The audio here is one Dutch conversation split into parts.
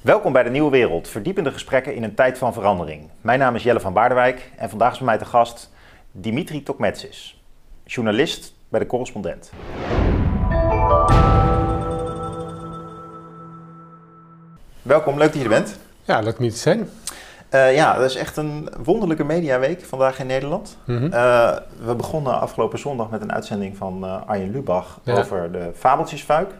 Welkom bij de Nieuwe Wereld, verdiepende gesprekken in een tijd van verandering. Mijn naam is Jelle van Baardewijk en vandaag is bij mij te gast Dimitri Tokmetsis, journalist bij de Correspondent. Welkom, leuk dat je er bent. Ja, leuk om hier te zijn. Uh, ja, dat is echt een wonderlijke mediaweek vandaag in Nederland. Mm we begonnen afgelopen zondag met een uitzending van uh, Arjen Lubach over de fabeltjesfuik.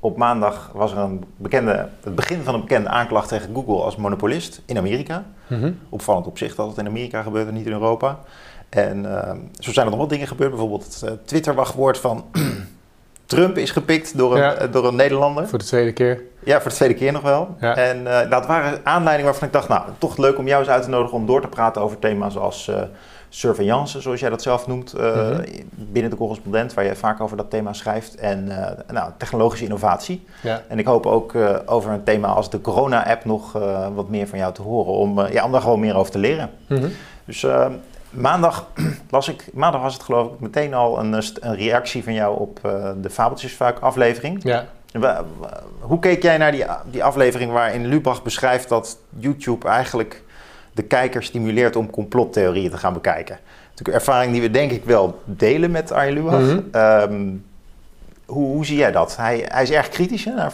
Op maandag was er een bekende, het begin van een bekende aanklacht tegen Google als monopolist in Amerika. Mm Opvallend op zich dat het in Amerika gebeurt en niet in Europa. En zo zijn er nog wat dingen gebeurd. Bijvoorbeeld het Twitter-wachtwoord van Trump is gepikt door een, door een Nederlander. Voor de tweede keer. Ja, voor de tweede keer nog wel. En uh, dat waren aanleidingen waarvan ik dacht, nou, toch leuk om jou eens uit te nodigen om door te praten over thema's als uh, surveillance, zoals jij dat zelf noemt, uh, binnen de correspondent, waar je vaak over dat thema schrijft, en nou, technologische innovatie. Ja. En ik hoop ook over een thema als de corona-app nog wat meer van jou te horen, om, ja, om daar gewoon meer over te leren. Mm -hmm. Dus maandag las ik, maandag was het geloof ik meteen al een, een reactie van jou op de Fabeltjesfuik aflevering. Ja. Hoe keek jij naar die, die aflevering waarin Lubach beschrijft dat YouTube eigenlijk de kijker stimuleert om complottheorieën te gaan bekijken? Natuurlijk ervaring die we denk ik wel delen met Arjen Lubach. Mhm. Ehm, hoe, hoe, zie jij dat? Hij, hij is erg kritisch naar,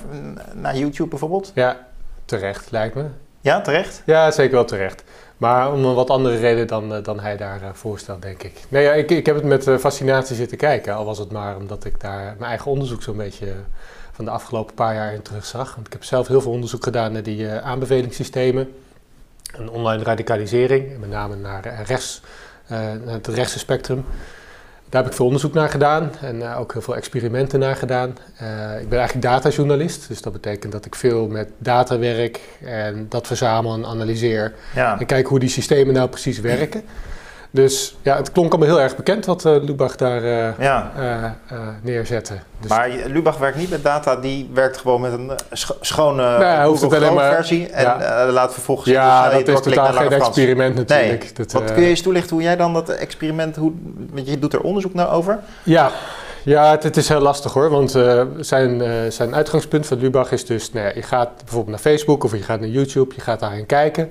naar YouTube bijvoorbeeld. Ja, terecht lijkt me. Ja, terecht? Ja, zeker wel terecht. Maar om een wat andere reden dan, eh, dan hij daar uh, voorstelt, denk ik. Nee, ja, ik, ik heb het met uh, fascinatie zitten kijken. Al was het maar omdat ik daar mijn eigen onderzoek zo'n beetje van de afgelopen paar jaar in terugzag. Want ik heb zelf heel veel onderzoek gedaan naar die aanbevelingssystemen. En online radicalisering, met name naar, rechts, uh, naar het rechtse spectrum. Daar heb ik veel onderzoek naar gedaan en uh, ook heel veel experimenten naar gedaan. ik ben eigenlijk datajournalist, dus dat betekent dat ik veel met data werk en dat verzamel en analyseer. Ja. En kijk hoe die systemen nou precies werken. Dus ja, het klonk allemaal heel erg bekend wat uh, Lubach daar uh, ja. uh, neerzette. Dus maar Lubach werkt niet met data, die werkt gewoon met een sch schone nou, hoeft het alleen maar, versie en ja. laat vervolgens Ja, dat is totaal geen experiment natuurlijk. Nee. Dat, wat kun je eens toelichten hoe jij dan dat experiment, hoe, want je doet er onderzoek naar over? Ja, ja, het, het, is heel lastig hoor, want uh, zijn, uh, zijn uitgangspunt van Lubach is dus, nou ja, je gaat bijvoorbeeld naar Facebook of je gaat naar YouTube, je gaat daarin kijken.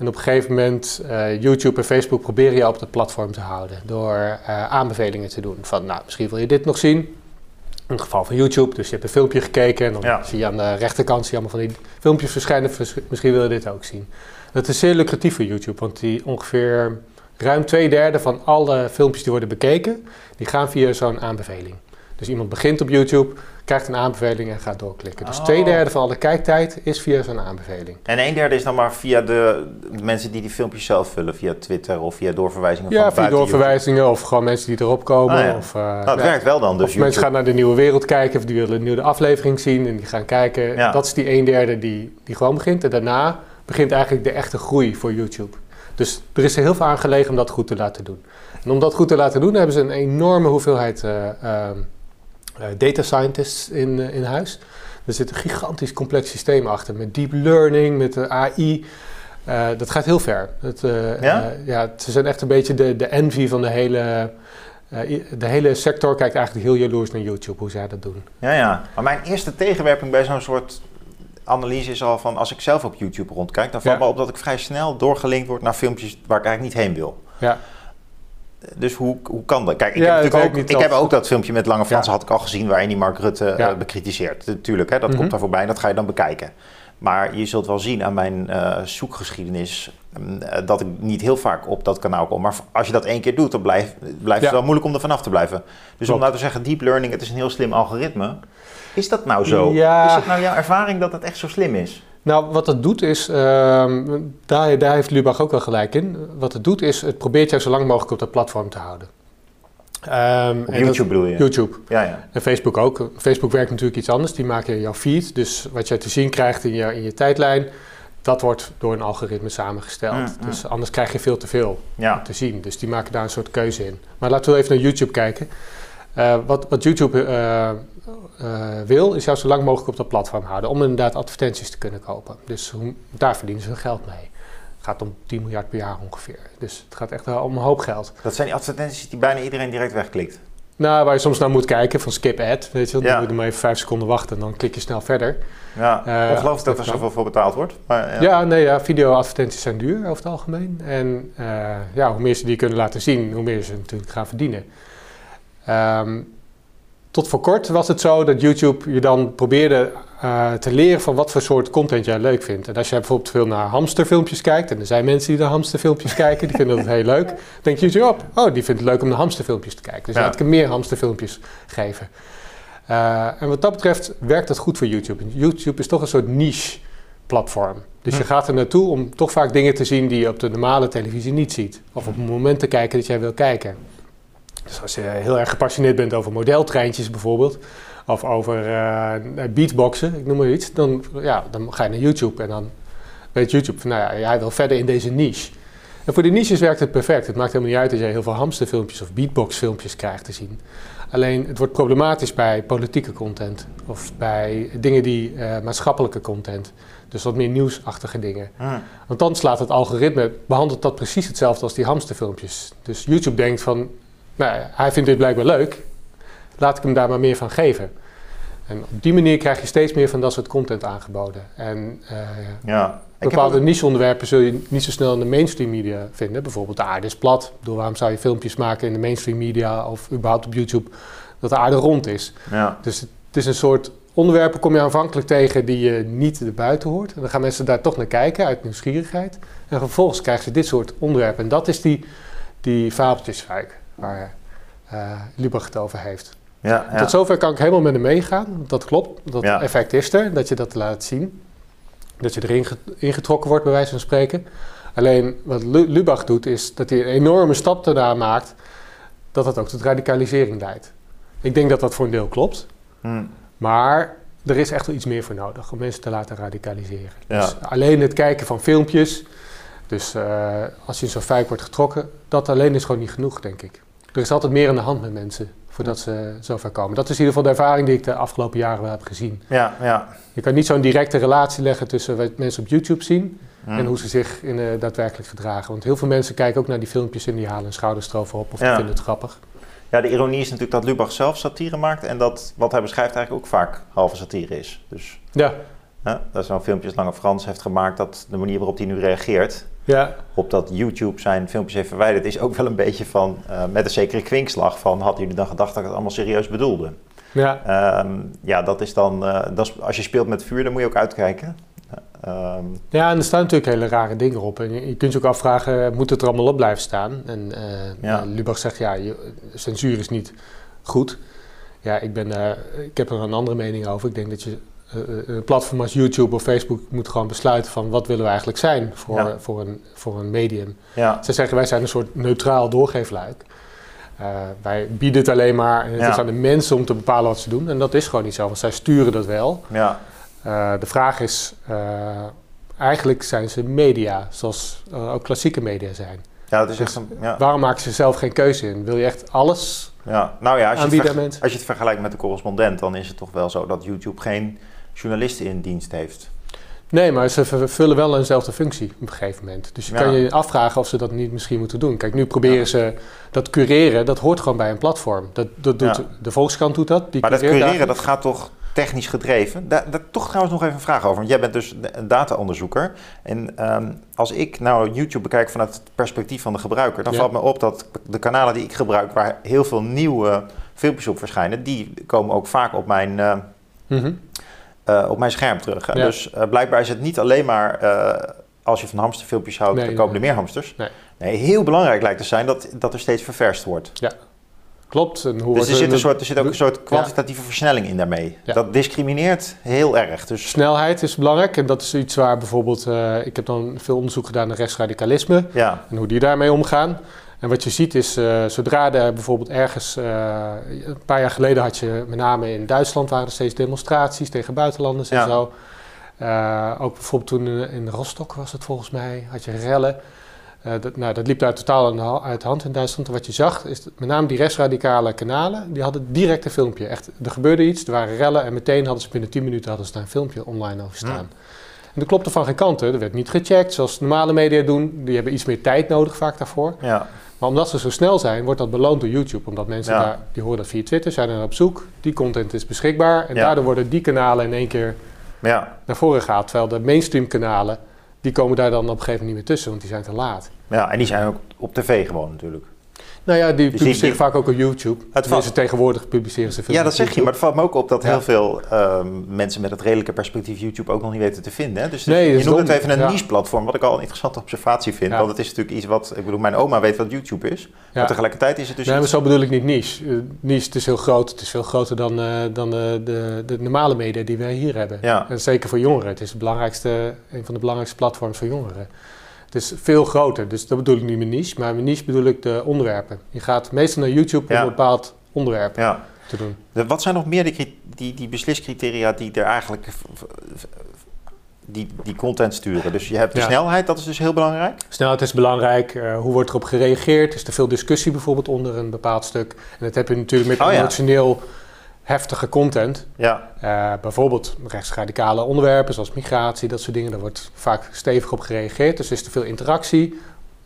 En op een gegeven moment, uh, YouTube en Facebook proberen je op dat platform te houden door uh, aanbevelingen te doen. Van, nou, misschien wil je dit nog zien. In het geval van YouTube, dus je hebt een filmpje gekeken en dan ja. zie je aan de rechterkant zie je allemaal van die filmpjes verschijnen. Misschien wil je dit ook zien. Dat is zeer lucratief voor YouTube, want die ongeveer ruim twee derde van alle filmpjes die worden bekeken, die gaan via zo'n aanbeveling. Dus iemand begint op YouTube, krijgt een aanbeveling en gaat doorklikken. Dus oh. twee derde van alle kijktijd is via zo'n aanbeveling. En een derde is dan maar via de mensen die die filmpjes zelf vullen, via Twitter of via doorverwijzingen ja, van via doorverwijzingen of gewoon mensen die erop komen. Ja. of, uh, nou, het werkt wel dan dus. Of mensen gaan naar de nieuwe wereld kijken of die willen een nieuwe aflevering zien en die gaan kijken. Ja. Dat is die een derde die, die gewoon begint. En daarna begint eigenlijk de echte groei voor YouTube. Dus er is er heel veel aan gelegen om dat goed te laten doen. En om dat goed te laten doen hebben ze een enorme hoeveelheid... Uh, uh, data scientists in, uh, in huis. Er zit een gigantisch complex systeem achter met deep learning, met de AI. Uh, dat gaat heel ver. Het, ja? ja, ze zijn echt een beetje de, de envy van de hele, de hele sector. Kijkt eigenlijk heel jaloers naar YouTube, hoe zij dat doen. Ja, ja. Maar mijn eerste tegenwerping bij zo'n soort analyse is al van... als ik zelf op YouTube rondkijk, dan valt ja. me op dat ik vrij snel doorgelinkt word naar filmpjes waar ik eigenlijk niet heen wil. Ja. Dus hoe, hoe kan dat? Kijk, ik, ja, heb, ook, ik heb ook dat filmpje met Lange Fransen ja. had ik al gezien waarin die Mark Rutte ja. uh, bekritiseert. Natuurlijk, hè, dat mm -hmm. komt daar voorbij en dat ga je dan bekijken. Maar je zult wel zien aan mijn uh, zoekgeschiedenis uh, dat ik niet heel vaak op dat kanaal kom. Maar als je dat één keer doet, dan blijft, blijft het wel moeilijk om er vanaf te blijven. Dus om nou te zeggen, deep learning, het is een heel slim algoritme. Is dat nou zo? Is het nou jouw ervaring dat het echt zo slim is? Nou, wat het doet is, uh, daar, daar, heeft Lubach ook wel gelijk in. Wat het doet is, het probeert jou zo lang mogelijk op dat platform te houden. Um, op YouTube dat, bedoel je? YouTube. Ja, ja. En Facebook ook. Facebook werkt natuurlijk iets anders. Die maken jouw feed. Dus wat jij te zien krijgt in je, in je tijdlijn, dat wordt door een algoritme samengesteld. Mm, mm. Dus anders krijg je veel te veel ja. te zien. Dus die maken daar een soort keuze in. Maar laten we even naar YouTube kijken. Uh, wat, wat, YouTube uh, uh, wil, is jou zo lang mogelijk op dat platform houden. Om inderdaad advertenties te kunnen kopen. Dus hoe, daar verdienen ze hun geld mee. Het gaat om 10 miljard per jaar ongeveer. Dus het gaat echt om een hoop geld. Dat zijn die advertenties die bijna iedereen direct wegklikt. Nou, waar je soms naar moet kijken, van skip ad, weet je Dan moet je maar even vijf seconden wachten en dan klik je snel verder. Ja, uh, ongelooflijk dat er zoveel voor betaald wordt. Maar, ja. ja, nee, ja, video-advertenties zijn duur over het algemeen. En uh, ja, hoe meer ze die kunnen laten zien, hoe meer ze natuurlijk gaan verdienen. Um, tot voor kort was het zo dat YouTube je dan probeerde uh, te leren van wat voor soort content jij leuk vindt. En als jij bijvoorbeeld veel naar hamsterfilmpjes kijkt, en er zijn mensen die naar hamsterfilmpjes kijken, die vinden dat heel leuk, dan denkt YouTube op, oh, die vindt het leuk om naar hamsterfilmpjes te kijken. Dus ja. laat ik hem meer hamsterfilmpjes geven. Uh, en wat dat betreft werkt dat goed voor YouTube. YouTube is toch een soort niche platform. Dus je hm. gaat er naartoe om toch vaak dingen te zien die je op de normale televisie niet ziet. Of op een moment te kijken dat jij wil kijken. Dus als je heel erg gepassioneerd bent over modeltreintjes bijvoorbeeld, of over uh, beatboxen, ik noem maar iets, dan, ja, dan ga je naar YouTube en dan weet YouTube van, nou ja, jij wil verder in deze niche. En voor die niches werkt het perfect. Het maakt helemaal niet uit dat je heel veel hamsterfilmpjes of beatboxfilmpjes krijgt te zien. Alleen het wordt problematisch bij politieke content of bij dingen die uh, maatschappelijke content. Dus wat meer nieuwsachtige dingen. Ah. Want dan slaat het algoritme, behandelt dat precies hetzelfde als die hamsterfilmpjes. Dus YouTube denkt van, nou, hij vindt dit blijkbaar leuk. Laat ik hem daar maar meer van geven. En op die manier krijg je steeds meer van dat soort content aangeboden. En uh, ja, bepaalde niche-onderwerpen zul je niet zo snel in de mainstream media vinden. Bijvoorbeeld de aarde is plat. Door waarom zou je filmpjes maken in de mainstream media of überhaupt op YouTube dat de aarde rond is? Ja. Dus het is een soort onderwerpen kom je aanvankelijk tegen die je niet erbuiten hoort. En dan gaan mensen daar toch naar kijken uit nieuwsgierigheid. En vervolgens krijgen ze dit soort onderwerpen. En dat is die, die fabeltjesfuik waar uh, Lubach het over heeft. Ja, ja. Tot zover kan ik helemaal met hem meegaan. Dat klopt, dat effect is er, dat je dat laat zien. Dat je erin ingetrokken wordt, bij wijze van spreken. Alleen wat Lubach doet, is dat hij een enorme stap daarna maakt, dat dat ook tot radicalisering leidt. Ik denk dat dat voor een deel klopt. Hmm. Maar er is echt wel iets meer voor nodig om mensen te laten radicaliseren. Dus alleen het kijken van filmpjes, dus uh, als je in zo'n fuik wordt getrokken, dat alleen is gewoon niet genoeg, denk ik. Er is altijd meer aan de hand met mensen voordat ze zover komen. Dat is in ieder geval de ervaring die ik de afgelopen jaren wel heb gezien. Ja, ja. Je kan niet zo'n directe relatie leggen tussen wat mensen op YouTube zien hm. en hoe ze zich in, uh, daadwerkelijk gedragen. Want heel veel mensen kijken ook naar die filmpjes en die halen een schouders erover op of vinden het grappig. Ja, de ironie is natuurlijk dat Lubach zelf satire maakt en dat wat hij beschrijft eigenlijk ook vaak halve satire is. Dus, ja. Ja, dat zo'n filmpjes Lange Frans heeft gemaakt, dat de manier waarop hij nu reageert ja. op dat YouTube zijn filmpjes heeft verwijderd, is ook wel een beetje van, uh, met een zekere kwinkslag van, hadden jullie dan gedacht dat ik het allemaal serieus bedoelde? Ja, um, ja dat is dan, uh, dat is, als je speelt met vuur, dan moet je ook uitkijken. Um, ja, en er staan natuurlijk hele rare dingen op. En je, kunt je ook afvragen, moet het er allemaal op blijven staan? En uh, ja. Lubach zegt, ja, je, censuur is niet goed. Ja, ik, ben, ik heb er een andere mening over. Ik denk dat je een platform als YouTube of Facebook moet gewoon besluiten van wat willen we eigenlijk zijn voor, voor, een, voor een medium. Ja. Ze zeggen wij zijn een soort neutraal doorgeefluik. Uh, wij bieden het alleen maar, het is aan de mensen om te bepalen wat ze doen. En dat is gewoon niet zo, want zij sturen dat wel. Ja. Uh, de vraag is, eigenlijk zijn ze media, zoals ook klassieke media zijn. Ja, dat is dus echt een, ja. Waarom maken ze zelf geen keuze in? Wil je echt alles ja. nou ja, als je, het als je het vergelijkt met de correspondent, dan is het toch wel zo dat YouTube geen journalisten in dienst heeft. Nee, maar ze vervullen wel eenzelfde functie op een gegeven moment. Dus je kan je afvragen of ze dat niet misschien moeten doen. Kijk, nu proberen ze dat cureren, dat hoort gewoon bij een platform. Dat, dat doet, De Volkskrant doet dat. Die maar dat cureren, dat gaat toch technisch gedreven? Daar, toch trouwens nog even een vraag over. Want jij bent dus een data-onderzoeker. En ehm, als ik nou YouTube bekijk vanuit het perspectief van de gebruiker... dan valt me op dat de kanalen die ik gebruik... waar heel veel nieuwe filmpjes op verschijnen... die komen ook vaak op mijn... Uh, uh, op mijn scherm terug. Dus uh, blijkbaar is het niet alleen maar uh, als je van hamsterfilmpjes houdt, nee, dan komen er meer hamsters. Nee. nee. heel belangrijk lijkt te zijn dat, dat er steeds ververst wordt. Ja, klopt. En hoe dus er zit, een soort, er zit ook een soort kwantitatieve versnelling in daarmee. Dat discrimineert heel erg. Dus... Snelheid is belangrijk en dat is iets waar bijvoorbeeld... ik heb dan veel onderzoek gedaan naar rechtsradicalisme en hoe die daarmee omgaan. En wat je ziet is, uh, zodra er bijvoorbeeld ergens, uh, een paar jaar geleden had je met name in Duitsland waren er steeds demonstraties tegen buitenlanders en zo. Uh, ook bijvoorbeeld toen in Rostock was het volgens mij, had je rellen. dat, nou, dat liep daar totaal uit de hand in Duitsland. En wat je zag, is met name die rechtsradicale kanalen, die hadden direct een filmpje. Echt, er gebeurde iets, er waren rellen en meteen hadden ze binnen 10 minuten hadden ze daar een filmpje online over staan. En dat klopte van geen kanten. Er werd niet gecheckt, zoals normale media doen. Die hebben iets meer tijd nodig vaak daarvoor. Ja. Maar omdat ze zo snel zijn, wordt dat beloond door YouTube. Omdat mensen daar, die horen dat via Twitter, zijn er op zoek. Die content is beschikbaar. En daardoor worden die kanalen in één keer ja. naar voren gehaald. Terwijl de mainstream kanalen, die komen daar dan op een gegeven moment niet meer tussen, want die zijn te laat. Ja, en die zijn ook op tv gewoon natuurlijk. Nou ja, die dus publiceren vaak ook op YouTube. Het valt... tegenwoordig publiceren ze veel. Ja, dat zeg je, maar het valt me ook op dat heel veel ehm, mensen met het redelijke perspectief YouTube ook nog niet weten te vinden. Hè? Dus, nee, je noemt het even een niche-platform, wat ik al een interessante observatie vind. Want het is natuurlijk iets wat, ik bedoel, mijn oma weet wat YouTube is. Maar tegelijkertijd is het dus. Nee, maar zo bedoel ik niet niche. Uh, niche het is heel groot, het is veel groter dan, uh, dan de, de, de, normale media die wij hier hebben. En zeker voor jongeren. Het is het belangrijkste, een van de belangrijkste platforms voor jongeren. Het is veel groter, dus dat bedoel ik niet met niche, maar met niche bedoel ik de onderwerpen. Je gaat meestal naar YouTube om een bepaald onderwerp ja. te doen. Wat zijn nog meer die, die, die besliscriteria die er eigenlijk die, die content sturen. Dus je hebt de snelheid, dat is dus heel belangrijk. Snelheid is belangrijk. Uh, hoe wordt erop gereageerd? Is er veel discussie bijvoorbeeld onder een bepaald stuk? En dat heb je natuurlijk met oh, emotioneel heftige content. Ja. Uh, bijvoorbeeld rechtsradicale onderwerpen zoals migratie, dat soort dingen. Daar wordt vaak stevig op gereageerd. Dus is er veel interactie.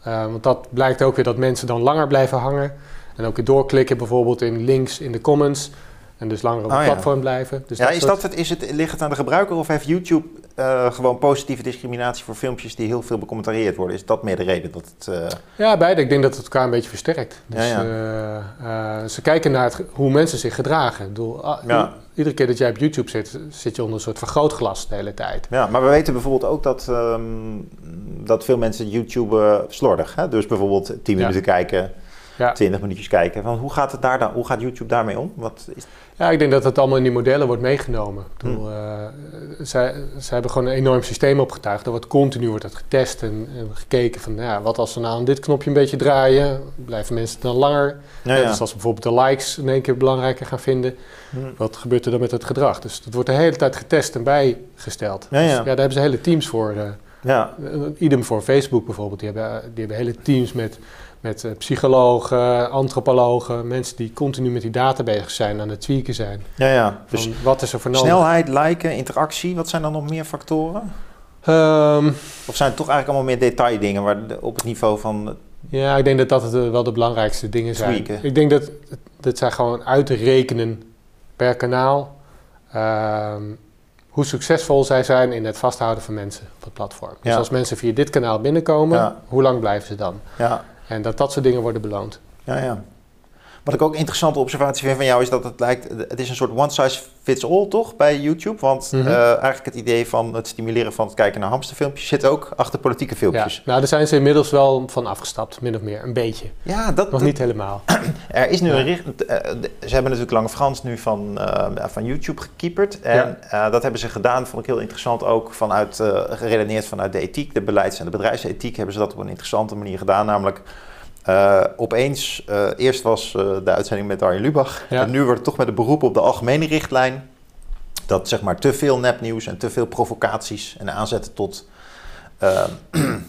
Uh, want dat blijkt ook weer dat mensen dan langer blijven hangen. En ook weer doorklikken bijvoorbeeld in links in de comments. En dus langer op het oh, platform blijven. Dus ja, is, dat het, is het, ligt het aan de gebruiker of heeft YouTube uh, gewoon positieve discriminatie voor filmpjes die heel veel becommentarieerd worden? Is dat meer de reden dat het... Uh... Ja, beide. Ik denk dat het elkaar een beetje versterkt. Dus ja, ja. Uh, ze kijken naar het, hoe mensen zich gedragen. Ik bedoel, ah, iedere keer dat jij op YouTube zit, zit je onder een soort vergrootglas de hele tijd. Ja, maar we weten bijvoorbeeld ook dat, um, dat veel mensen YouTube slordig. Hè? Dus bijvoorbeeld 10 minuten kijken ja. 20 minuutjes kijken. Van hoe, gaat het daar dan, hoe gaat YouTube daarmee om? Wat is... Ja, ik denk dat het allemaal in die modellen wordt meegenomen. Ik bedoel, hmm. uh, zij, zij hebben gewoon een enorm systeem opgetuigd. Er wordt continu wordt dat getest en, en, gekeken van ja, wat als we nou aan dit knopje een beetje draaien, blijven mensen dan langer. Ja, ja. Dus als we bijvoorbeeld de likes in één keer belangrijker gaan vinden, hmm. wat gebeurt er dan met het gedrag? Dus dat wordt de hele tijd getest en bijgesteld. Ja, ja. Dus, ja daar hebben ze hele teams voor. Uh, ja. idem voor Facebook bijvoorbeeld. Die hebben, die hebben hele teams met met uh, psychologen, antropologen, mensen die continu met die data bezig zijn, aan het tweaken zijn. Ja, ja. Dus wat is er voor nodig? Snelheid, liken, interactie, wat zijn dan nog meer factoren? Um, of zijn het toch eigenlijk allemaal meer detaildingen waar op het niveau van... Ja, ik denk dat dat het, eh, wel de belangrijkste dingen zijn. Tweaken. Ik denk dat dat zijn gewoon uitrekenen per kanaal. Um, hoe succesvol zij zijn in het vasthouden van mensen op het platform. Dus als mensen via dit kanaal binnenkomen, hoe lang blijven ze dan? Ja. En dat dat soort dingen worden beloond. Ja, ja. Wat ik ook een interessante observatie vind van jou is dat het lijkt, het is een soort one size fits all toch bij YouTube? Want mm eigenlijk het idee van het stimuleren van het kijken naar hamsterfilmpjes zit ook achter politieke filmpjes. Ja, nou daar zijn ze inmiddels wel van afgestapt, min of meer, een beetje. Ja, dat... Nog niet helemaal. er is nu een richt... Uh, ze hebben natuurlijk Lange Frans nu van, uh, van YouTube gekieperd. En ja. dat hebben ze gedaan, vond ik heel interessant, ook vanuit, geredeneerd vanuit de ethiek, de beleids- en de bedrijfsethiek hebben ze dat op een interessante manier gedaan, namelijk... Uh, opeens, uh, eerst was uh, de uitzending met Arjen Lubach. En nu wordt het toch met een beroep op de algemene richtlijn. Dat zeg maar te veel nepnieuws en te veel provocaties en aanzetten tot,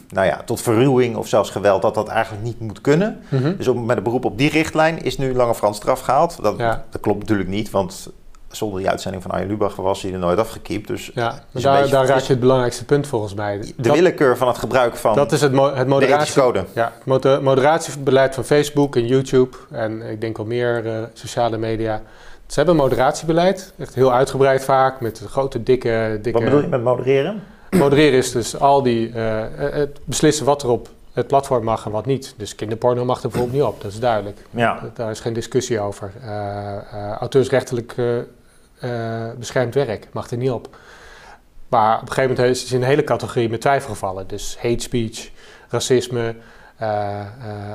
nou ja, tot verruwing of zelfs geweld, dat dat eigenlijk niet moet kunnen. Mm -hmm. Dus op, met een beroep op die richtlijn is nu Lange Frans straf gehaald. Dat, dat klopt natuurlijk niet, want zonder die uitzending van Arjen Lubach was hij er nooit afgekiept. Dus ja, daar, daar raak je het belangrijkste punt volgens mij. De willekeur van het gebruik van dat is het, mo het moderatiecode. Ja, het moderatiebeleid van Facebook en YouTube en ik denk wel meer uh, sociale media. Ze hebben een moderatiebeleid, echt heel uitgebreid vaak, met grote, dikke, dikke... Wat bedoel je met modereren? Modereren is dus al die, uh, het beslissen wat er op het platform mag en wat niet. Dus kinderporno mag er bijvoorbeeld niet op, dat is duidelijk. Ja. Daar is geen discussie over. Uh, uh, auteursrechtelijk uh, beschermd werk, mag er niet op. Maar op een gegeven moment is het een hele categorie met twijfelgevallen. Dus hate speech, racisme,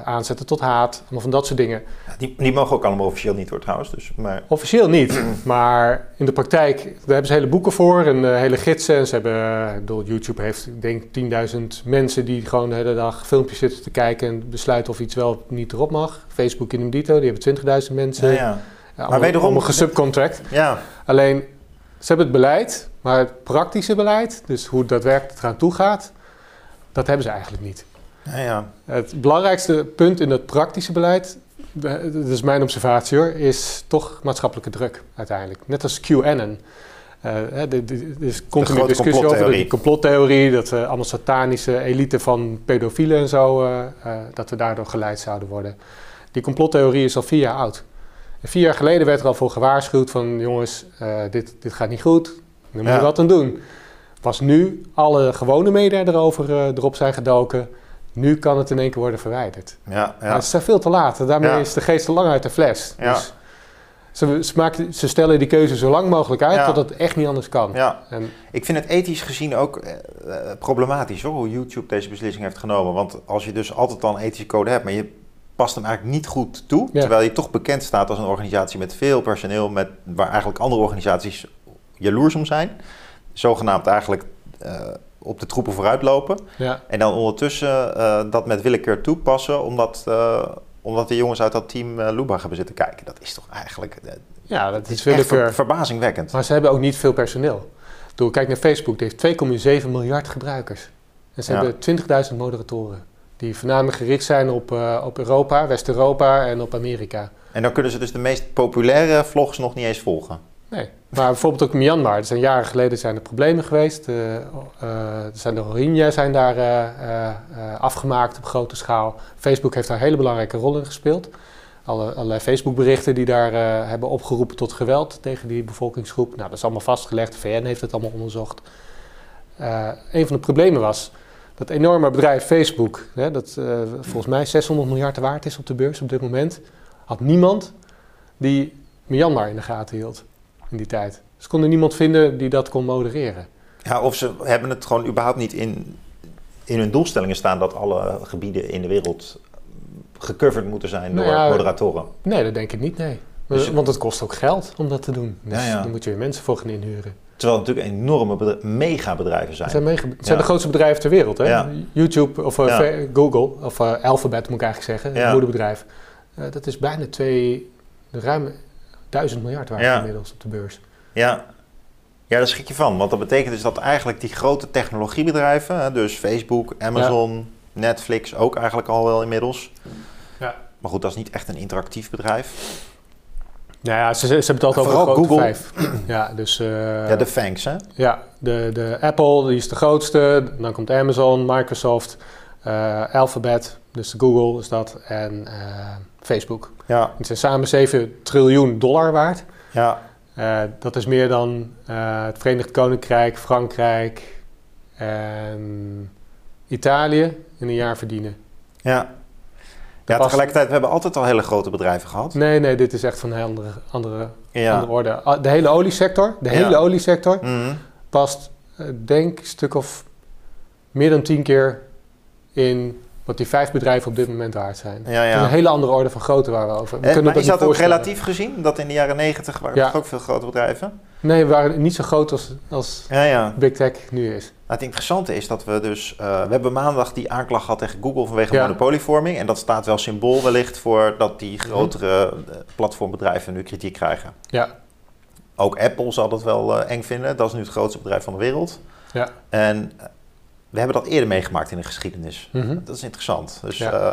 aanzetten tot haat, allemaal van dat soort dingen. Die, die mogen ook allemaal officieel niet hoor trouwens. Dus, maar... Officieel niet, maar in de praktijk, daar hebben ze hele boeken voor en uh, hele gidsen. En ze hebben, ik bedoel, YouTube heeft, ik denk, 10.000 mensen die gewoon de hele dag filmpjes zitten te kijken en besluiten of iets wel of niet erop mag. Facebook in Dito, die hebben 20.000 mensen. Ja, ja. Ja, maar wederom... gesubcontract. Ja. Alleen, ze hebben het beleid, maar het praktische beleid, dus hoe het daadwerkelijk eraan toe gaat, dat hebben ze eigenlijk niet. Ja, ja. Het belangrijkste punt in het praktische beleid, dat is mijn observatie hoor, is toch maatschappelijke druk uiteindelijk. Net als QAnon. er is continu discussie over de complottheorie, dat we allemaal satanische elite van pedofielen en zo, dat we daardoor geleid zouden worden. Die complottheorie is al vier jaar oud. En vier jaar geleden werd er al voor gewaarschuwd van jongens, dit, dit gaat niet goed, daar moet je wat aan doen. Pas nu alle gewone media erover erop zijn gedoken, nu kan het in één keer worden verwijderd. Ja, ja. Maar het is veel te laat. Daarmee is de geest te lang uit de fles. Ja. Dus ze, ze, maken, ze stellen die keuze zo lang mogelijk uit, tot het echt niet anders kan. Ja. En, ik vind het ethisch gezien ook eh, eh, problematisch hoor, hoe YouTube deze beslissing heeft genomen. Want als je dus altijd al een ethische code hebt, maar je past hem eigenlijk niet goed toe, terwijl je toch bekend staat als een organisatie met veel personeel, met, waar eigenlijk andere organisaties jaloers om zijn. Zogenaamd eigenlijk uh, op de troepen vooruitlopen. Ja. En dan ondertussen uh, dat met willekeur toepassen, omdat, uh, omdat de jongens uit dat team uh, Lubach hebben zitten kijken. Dat is toch eigenlijk. ja, dat is willekeur. verbazingwekkend. Maar ze hebben ook niet veel personeel. Door kijk naar Facebook, die heeft 2,7 miljard gebruikers. En ze hebben 20.000 moderatoren. Die voornamelijk gericht zijn op, op Europa, West-Europa en op Amerika. En dan kunnen ze dus de meest populaire vlogs nog niet eens volgen. Nee, maar bijvoorbeeld ook Myanmar. Er zijn jaren geleden zijn er problemen geweest. Uh, uh, zijn de Rohingya zijn daar uh, afgemaakt op grote schaal. Facebook heeft daar een hele belangrijke rol in gespeeld. Alle, allerlei Facebook-berichten die daar hebben opgeroepen tot geweld tegen die bevolkingsgroep. Nou, dat is allemaal vastgelegd. De VN heeft het allemaal onderzocht. een van de problemen was dat enorme bedrijf Facebook, hè, dat volgens mij 600 miljard waard is op de beurs op dit moment, had niemand die Myanmar in de gaten hield in die tijd. Ze konden niemand vinden die dat kon modereren. Ja, of ze hebben het gewoon überhaupt niet in, in hun doelstellingen staan dat alle gebieden in de wereld gecoverd moeten zijn door nou moderatoren. Nee, dat denk ik niet, nee. Dus, Want het kost ook geld om dat te doen. Dus ja, dan moet je weer mensen voor gaan inhuren. Terwijl het natuurlijk enorme megabedrijven zijn. Het zijn, het zijn de grootste bedrijven ter wereld. Hè? YouTube of uh, Google, of uh, Alphabet moet ik eigenlijk zeggen, het moederbedrijf. Uh, dat is bijna twee, ruim duizend miljard waard inmiddels op de beurs. Ja. ja, daar schrik je van. Want dat betekent dus dat eigenlijk die grote technologiebedrijven, dus Facebook, Amazon, Netflix ook eigenlijk al wel inmiddels. Ja. Maar goed, dat is niet echt een interactief bedrijf. Nou ja, ze, ze hebben het altijd over de Google. vijf. Ja, dus, uh, ja, de Fangs, hè? Ja, de, de Apple, die is de grootste. Dan komt Amazon, Microsoft, uh, Alphabet, dus Google is dat, en uh, Facebook. Ja. Het zijn samen 7 triljoen dollar waard. Ja. Uh, dat is meer dan uh, het Verenigd Koninkrijk, Frankrijk en Italië in een jaar verdienen. Ja. Ja, tegelijkertijd, we hebben altijd al hele grote bedrijven gehad. Nee, nee, dit is echt van een andere, andere, ja. andere orde. Ah, de hele oliesector, de hele oliesector mm past, denk een stuk of meer dan tien keer in wat die vijf bedrijven op dit moment waard zijn. Ja, ja. een hele andere orde van grootte waar we over. We eh, maar is dat ook relatief gezien? Dat in de jaren negentig waren ja. ook veel grote bedrijven? Nee, we waren niet zo groot als, als Big Tech nu is. Nou, het interessante is dat we dus... Uh, we hebben maandag die aanklacht gehad tegen Google vanwege monopolievorming. En dat staat wel symbool wellicht voor dat die mhm. grotere eh, platformbedrijven nu kritiek krijgen. Ja. Ook Apple zal dat wel uh, eng vinden. Dat is nu het grootste bedrijf van de wereld. Ja. En we hebben dat eerder meegemaakt in de geschiedenis. Mhm. Dat is interessant. Dus eh,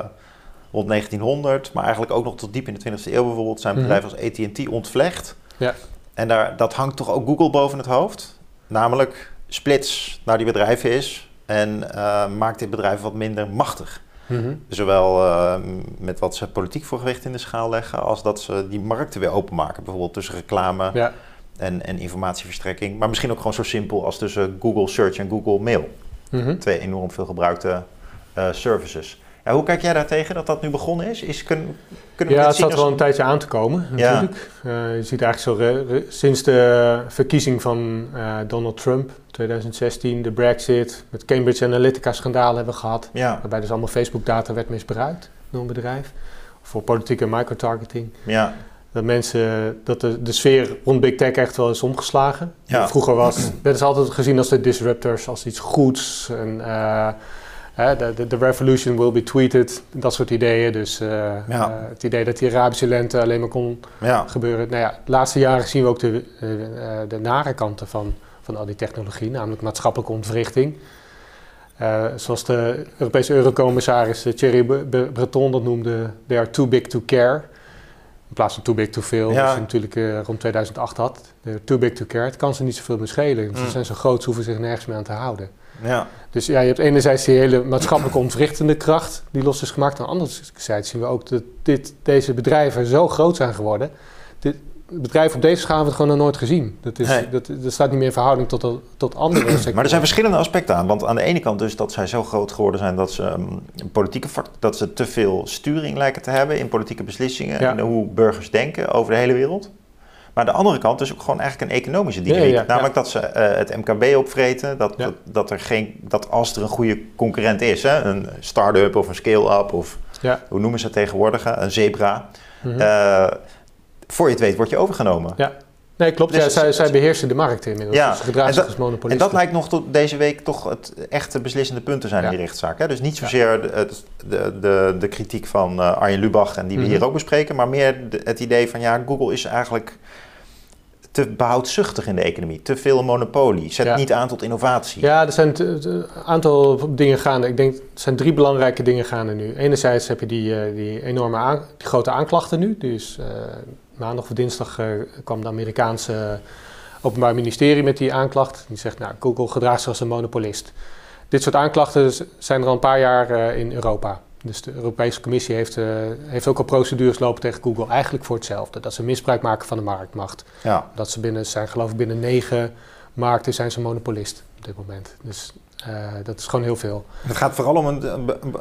rond 1900, maar eigenlijk ook nog tot diep in de 20e eeuw bijvoorbeeld, zijn mhm. bedrijven als AT&T ontvlecht. Ja. En daar, dat hangt toch ook Google boven het hoofd. Namelijk splits naar die bedrijven is en uh, maakt dit bedrijf wat minder machtig. Mhm. Zowel uh, met wat ze politiek voor gewicht in de schaal leggen, als dat ze die markten weer openmaken. Bijvoorbeeld tussen reclame ja. en, en informatieverstrekking. Maar misschien ook gewoon zo simpel als tussen Google Search en Google Mail. Mhm. Twee enorm veel gebruikte uh, services. Ja, hoe kijk jij daar tegen dat dat nu begonnen is? is kun, kunnen we ja, het zat wel een tijdje aan te komen natuurlijk. Ja. Uh, je ziet eigenlijk zo sinds de verkiezing van uh, Donald Trump 2016, de Brexit, het Cambridge Analytica-schandaal hebben we gehad. Ja. Waarbij dus allemaal Facebook-data werd misbruikt door een bedrijf. Voor politieke microtargeting. Ja dat mensen, dat de, de sfeer rond Big Tech echt wel is omgeslagen. Ja. Vroeger was, werd is altijd gezien als de disruptors, als iets goeds. En de, de, revolution will be tweeted, dat soort ideeën. Dus uh, ja. uh, het idee dat die Arabische lente alleen maar kon ja. gebeuren. Nou ja, de laatste jaren zien we ook de, de nare kanten van, van al die technologie, namelijk maatschappelijke ontwrichting. zoals de Europese eurocommissaris Thierry Breton dat noemde, they are too big to care. In plaats van too big to fail, ja. je natuurlijk uh, rond 2008 had. De too big to care, het kan ze niet zoveel meer schelen. Ze mm. zijn zo groot, ze hoeven zich nergens meer aan te houden. Ja. Dus ja, je hebt enerzijds die hele maatschappelijke ontwrichtende kracht die los is gemaakt. En anderzijds zien we ook dat dit, deze bedrijven zo groot zijn geworden. Dit, bedrijven op deze schaal hebben het gewoon nog nooit gezien. Dat, is, dat, dat staat niet meer in verhouding tot, tot andere sectoren. Maar er zijn verschillende aspecten aan. Want aan de ene kant dus dat zij zo groot geworden zijn dat ze um, politieke dat ze te veel sturing lijken te hebben in politieke beslissingen en hoe burgers denken over de hele wereld. Maar de andere kant is ook gewoon eigenlijk een economische dynamiek. Namelijk dat ze uh, het MKB opvreten. Dat, dat, dat, er geen, dat als er een goede concurrent is, hè, een start-up of een scale-up of hoe noemen ze het tegenwoordig, een zebra. Mm voor je het weet word je overgenomen. Ja. Nee, klopt. Dus zij, zij beheersen de markt inmiddels. Ja. Dus gedragen zich als monopolist. En dat lijkt nog tot deze week toch het echte beslissende punt te zijn in die rechtszaak. Hè? Dus niet zozeer de, de, de, de kritiek van uh, Arjen Lubach en die we mhm. hier ook bespreken, maar meer het idee van ja, Google is eigenlijk te behoudzuchtig in de economie. Te veel monopolie. Zet niet aan tot innovatie. Ja, er zijn een aantal dingen gaande. Ik denk, er zijn drie belangrijke dingen gaande nu. Enerzijds heb je die, uh, die enorme die grote aanklachten nu. Dus uh, maandag of dinsdag uh, kwam de Amerikaanse Openbaar Ministerie met die aanklacht. Die zegt, nou, Google gedraagt zich als een monopolist. Dit soort aanklachten zijn er al een paar jaar in Europa. Dus de Europese Commissie heeft, uh, heeft ook al procedures lopen tegen Google, eigenlijk voor hetzelfde. Dat ze misbruik maken van de marktmacht. Ja. Dat ze binnen, zijn geloof ik binnen negen markten zijn ze monopolist op dit moment. Dus uh, dat is gewoon heel veel. Het gaat vooral om een.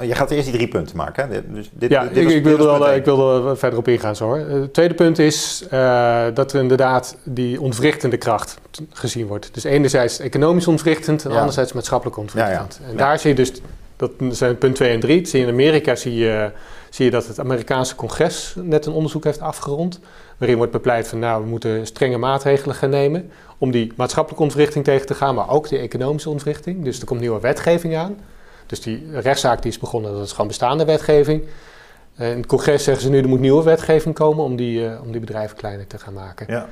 Je gaat eerst die drie punten maken. Hè? Dus dit, ja, dit, ik, ik, wilde wel, ik wilde er verder op ingaan. Zo, hoor. Het tweede punt is uh, dat er inderdaad die ontwrichtende kracht gezien wordt. Dus enerzijds economisch ontwrichtend en anderzijds maatschappelijk ontwrichtend. Ja. En daar zie je dus dat zijn punt 2 en 3. Zie in Amerika zie je, zie je dat het Amerikaanse congres net een onderzoek heeft afgerond. Waarin wordt bepleit van nou, we moeten strenge maatregelen gaan nemen. Om die maatschappelijke ontwrichting tegen te gaan, maar ook die economische ontwrichting. Dus er komt nieuwe wetgeving aan. Dus die rechtszaak die is begonnen, dat is gewoon bestaande wetgeving. In het congres zeggen ze nu, er moet nieuwe wetgeving komen om die, uh, om die bedrijven kleiner te gaan maken. Ja.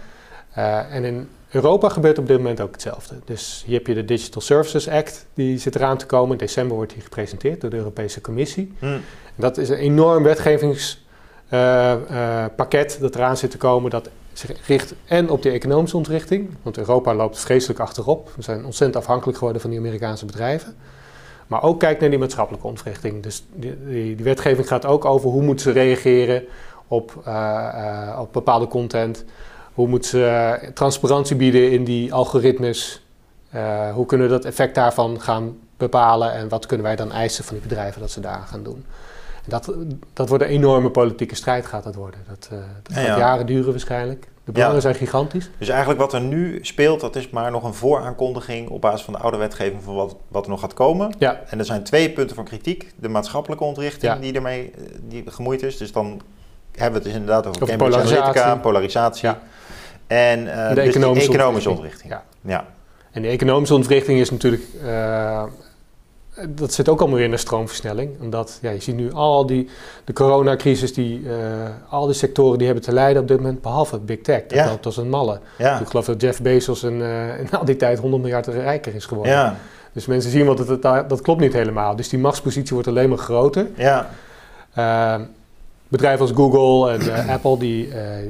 Uh, en in Europa gebeurt op dit moment ook hetzelfde. Dus hier heb je de Digital Services Act, die zit eraan te komen. In december wordt die gepresenteerd door de Europese Commissie. Hmm. Dat is een enorm wetgevingspakket dat eraan zit te komen. Dat zich richt en op de economische ontwrichting. Want Europa loopt vreselijk achterop. We zijn ontzettend afhankelijk geworden van die Amerikaanse bedrijven. Maar ook kijkt naar die maatschappelijke ontwrichting. Dus die, die, wetgeving gaat ook over hoe moeten ze reageren op, uh, op bepaalde content. Hoe moeten ze eh, transparantie bieden in die algoritmes? Uh, hoe kunnen we dat effect daarvan gaan bepalen en wat kunnen wij dan eisen van die bedrijven dat ze daar gaan doen? Dat, dat wordt een enorme politieke strijd gaat dat worden. Dat, uh, dat gaat jaren duren waarschijnlijk. De belangen zijn gigantisch. Dus eigenlijk wat er nu speelt, dat is maar nog een vooraankondiging op basis van de oude wetgeving van wat, wat er nog gaat komen. Ja. En er zijn twee punten van kritiek. De maatschappelijke ontrichting die ermee die gemoeid is. Dus dan hebben we het dus inderdaad over, over polarisatie. polarisatie. Ja. En uh, de dus economische, economische ontwrichting. Ja. ja. En de economische ontwrichting is natuurlijk. Uh, dat zit ook allemaal weer in de stroomversnelling. Omdat ja, je ziet nu al die. De coronacrisis, die, uh, al die sectoren die hebben te lijden op dit moment, behalve Big Tech. Dat ja. loopt als een malle. Ja. Ik geloof dat Jeff Bezos in, in al die tijd 100 miljard rijker is geworden. Ja. Dus mensen zien wat het, dat, dat klopt niet helemaal. Dus die machtspositie wordt alleen maar groter. Ja bedrijven als Google en Apple, die,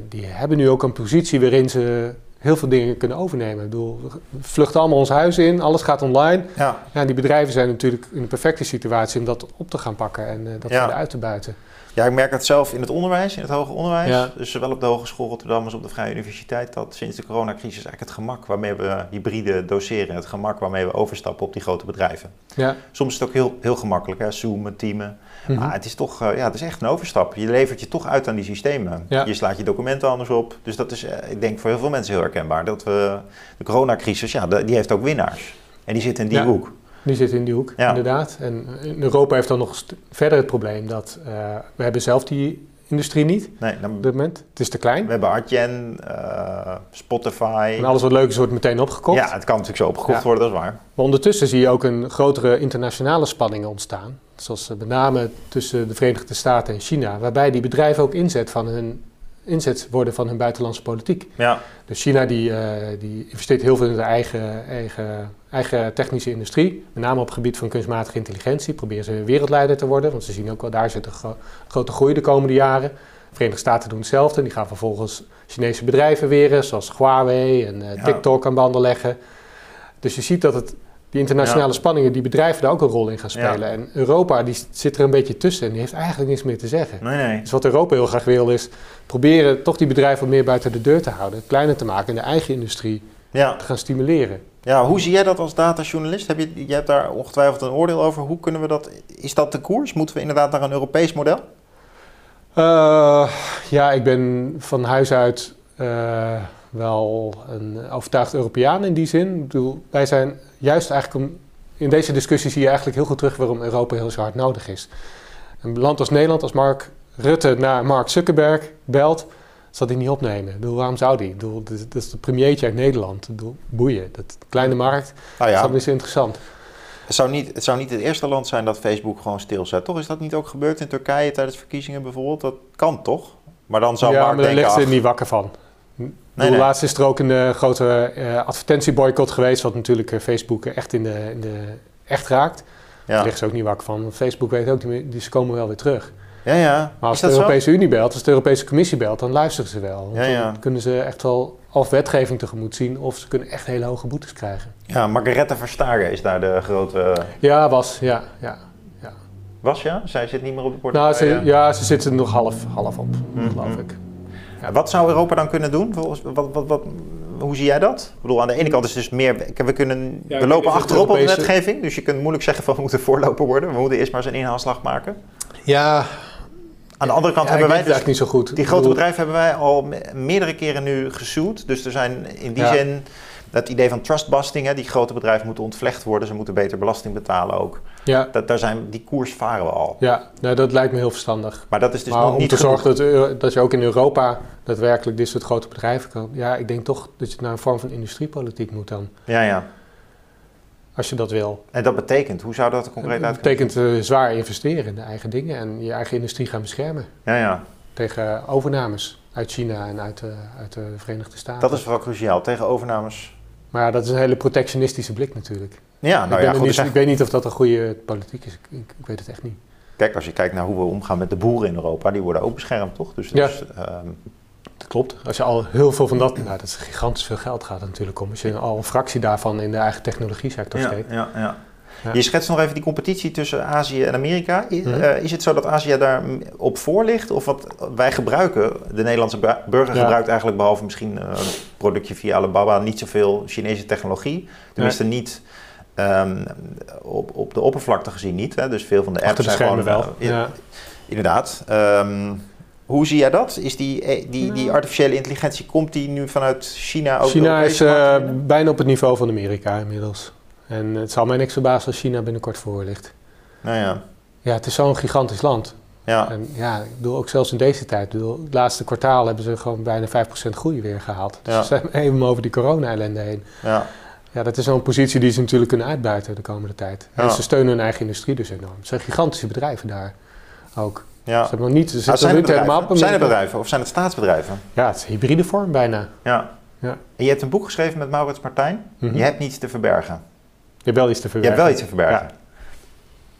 die hebben nu ook een positie waarin ze heel veel dingen kunnen overnemen. Ik bedoel, we vluchten allemaal ons huis in, alles gaat online. Ja. ja die bedrijven zijn natuurlijk in een perfecte situatie om dat op te gaan pakken en uh, dat ja. uit te buiten. Ja, ik merk het zelf in het onderwijs, in het hoger onderwijs. Ja. Dus zowel op de Hogeschool Rotterdam als op de Vrije Universiteit. Dat sinds de coronacrisis eigenlijk het gemak waarmee we hybride doseren. Het gemak waarmee we overstappen op die grote bedrijven. Ja. Soms is het ook heel, heel gemakkelijk, hè? zoomen, teamen. Mhm. Maar het is toch, uh, ja, het is echt een overstap. Je levert je toch uit aan die systemen. Je slaat je documenten anders op. Dus dat is, uh, ik denk voor heel veel mensen heel herkenbaar. Dat we, de coronacrisis, ja, die heeft ook winnaars. En die zitten in die hoek. Die zitten in die hoek, inderdaad. En Europa heeft dan nog verder het probleem dat uh, we hebben zelf die industrie niet nee, dan, op dit moment. Het is te klein. We hebben Artjen, uh, Spotify. En alles wat leuk is wordt meteen opgekocht. Ja, het kan natuurlijk zo opgekocht worden, dat is waar. Maar ondertussen zie je ook een grotere internationale spanning ontstaan. Zoals met name tussen de Verenigde Staten en China. Waarbij die bedrijven ook inzet van hun inzet worden van hun buitenlandse politiek. Ja. Dus China die, uh, die investeert heel veel in de eigen, eigen, eigen technische industrie. Met name op het gebied van kunstmatige intelligentie. Proberen ze wereldleider te worden. Want ze zien ook wel, daar zit een grote groei de komende jaren. Verenigde Staten doen hetzelfde. Die gaan vervolgens Chinese bedrijven weren, zoals Huawei en uh, TikTok aan banden leggen. Dus je ziet dat het, die internationale spanningen, die bedrijven daar ook een rol in gaan spelen. En Europa die zit er een beetje tussen en die heeft eigenlijk niks meer te zeggen. Nee, nee. Dus wat Europa heel graag wil is proberen toch die bedrijven wat meer buiten de deur te houden. Kleiner te maken en de eigen industrie te gaan stimuleren. Ja, hoe zie jij dat als datajournalist? Heb je, je hebt daar ongetwijfeld een oordeel over. Hoe kunnen we dat? Is dat de koers? Moeten we inderdaad naar een Europees model? Uh, ja, ik ben van huis uit uh, wel een overtuigd Europeaan in die zin. Ik bedoel, wij zijn juist eigenlijk in deze discussie zie je eigenlijk heel goed terug waarom Europa heel zo hard nodig is. Een land als Nederland, als Mark Rutte naar Mark Zuckerberg belt, zal hij niet opnemen. Ik bedoel, waarom zou die? Ik bedoel, dat is de premiertje uit Nederland. Ik bedoel, boeien. Dat kleine markt, nou ja. dat is interessant. Het zou, niet, het zou niet het eerste land zijn dat Facebook gewoon stilzet, toch? Is dat niet ook gebeurd in Turkije tijdens verkiezingen bijvoorbeeld? Dat kan toch? Maar dan zou ja, Mark maar denken... ligt er niet wakker van. Nee, nee. Laatst is er ook een uh, grote uh, advertentieboycott geweest, wat natuurlijk uh, Facebook echt in de, in de echt raakt. Ja. Daar ligt ze ook niet wakker van. Facebook weet ook niet meer, die, ze komen wel weer terug. Ja, ja. Maar als de Europese Unie belt, als de Europese Commissie belt, dan luisteren ze wel. Ja, ja. Dan kunnen ze echt wel of wetgeving tegemoet zien, of ze kunnen echt hele hoge boetes krijgen. Ja, Margarethe Verstagen is daar de grote... Ja, was, ja. ja, ja. Was ja? Zij zit niet meer op de portefeuille? Nou, ze, ja, ze zit er nog half, half op, mm geloof ik. Ja. Wat zou Europa dan kunnen doen? Wat, wat, wat, hoe zie jij dat? Ik bedoel, aan de ene kant is het dus meer... We, kunnen, we lopen achterop op de wetgeving, dus je kunt moeilijk zeggen van we moeten voorloper worden. We moeten eerst maar eens een inhaalslag maken. Ja, aan de andere kant hebben wij dus, niet zo goed. Die grote bedrijven hebben wij al meerdere keren nu gesuwd. Dus er zijn in die zin dat idee van trustbusting, hè, die grote bedrijven moeten ontvlecht worden, ze moeten beter belasting betalen ook. Ja. Dat, daar zijn, die koers varen we al. Ja, nou, dat lijkt me heel verstandig. Maar dat is dus nog om niet te zorgen dat, dat je ook in Europa daadwerkelijk dit soort grote bedrijven kan. Ja, ik denk toch dat je naar een vorm van industriepolitiek moet dan. Ja, ja. Als je dat wil. En dat betekent, hoe zou dat er concreet uit? Dat betekent uh, zwaar investeren in de eigen dingen en je eigen industrie gaan beschermen. Ja, ja. Tegen overnames uit China en uit, uh, uit de Verenigde Staten. Dat is vooral cruciaal, tegen overnames. Maar ja, dat is een hele protectionistische blik natuurlijk. Ja, nou ja, goed, niet, ik weet niet of dat een goede politiek is. Ik, ik, ik, weet het echt niet. Kijk, als je kijkt naar hoe we omgaan met de boeren in Europa, die worden ook beschermd, toch? Dus, ja. dus um, dat klopt. Als je al heel veel van dat, nou, dat is gigantisch veel geld gaat het natuurlijk om. Als je al een fractie daarvan in de eigen technologie sector ja, steekt. Ja, ja. Ja. Je schetst nog even die competitie tussen Azië en Amerika. Is, mm uh, is het zo dat Azië daar op voor ligt? Of wat wij gebruiken, de Nederlandse burger ja. gebruikt eigenlijk behalve misschien een productje via Alibaba niet zoveel Chinese technologie. Tenminste niet um, op, op de oppervlakte gezien niet. Hè? Dus veel van de apps zijn gewoon... wel. Uh, ja. Inderdaad. Um, hoe zie jij dat? Is die, die, die artificiële intelligentie, komt die nu vanuit China ook? China is uh, bijna op het niveau van Amerika inmiddels. En het zal mij niks verbazen als China binnenkort voor ligt. Nou ja. Ja, het is zo'n gigantisch land. Ja. En ja, ik bedoel, ook zelfs in deze tijd. Ik bedoel, het laatste kwartaal hebben ze gewoon bijna 5% groei weer gehaald. Dus ja. ze zijn even over die corona-ellende heen. Ja. Ja, dat is zo'n positie die ze natuurlijk kunnen uitbuiten de komende tijd. Ja. En ze steunen hun eigen industrie dus enorm. Het zijn gigantische bedrijven daar ook. Ja. Ze hebben nog niet, ze ah, zijn, het bedrijven? zijn het bedrijven of zijn het staatsbedrijven? Ja, het is hybride vorm bijna. Ja. ja. En je hebt een boek geschreven met Maurits Martijn. Mm -hmm. Je hebt niets te verbergen. Je hebt wel iets te verbergen. Je hebt wel iets te verbergen. Ja.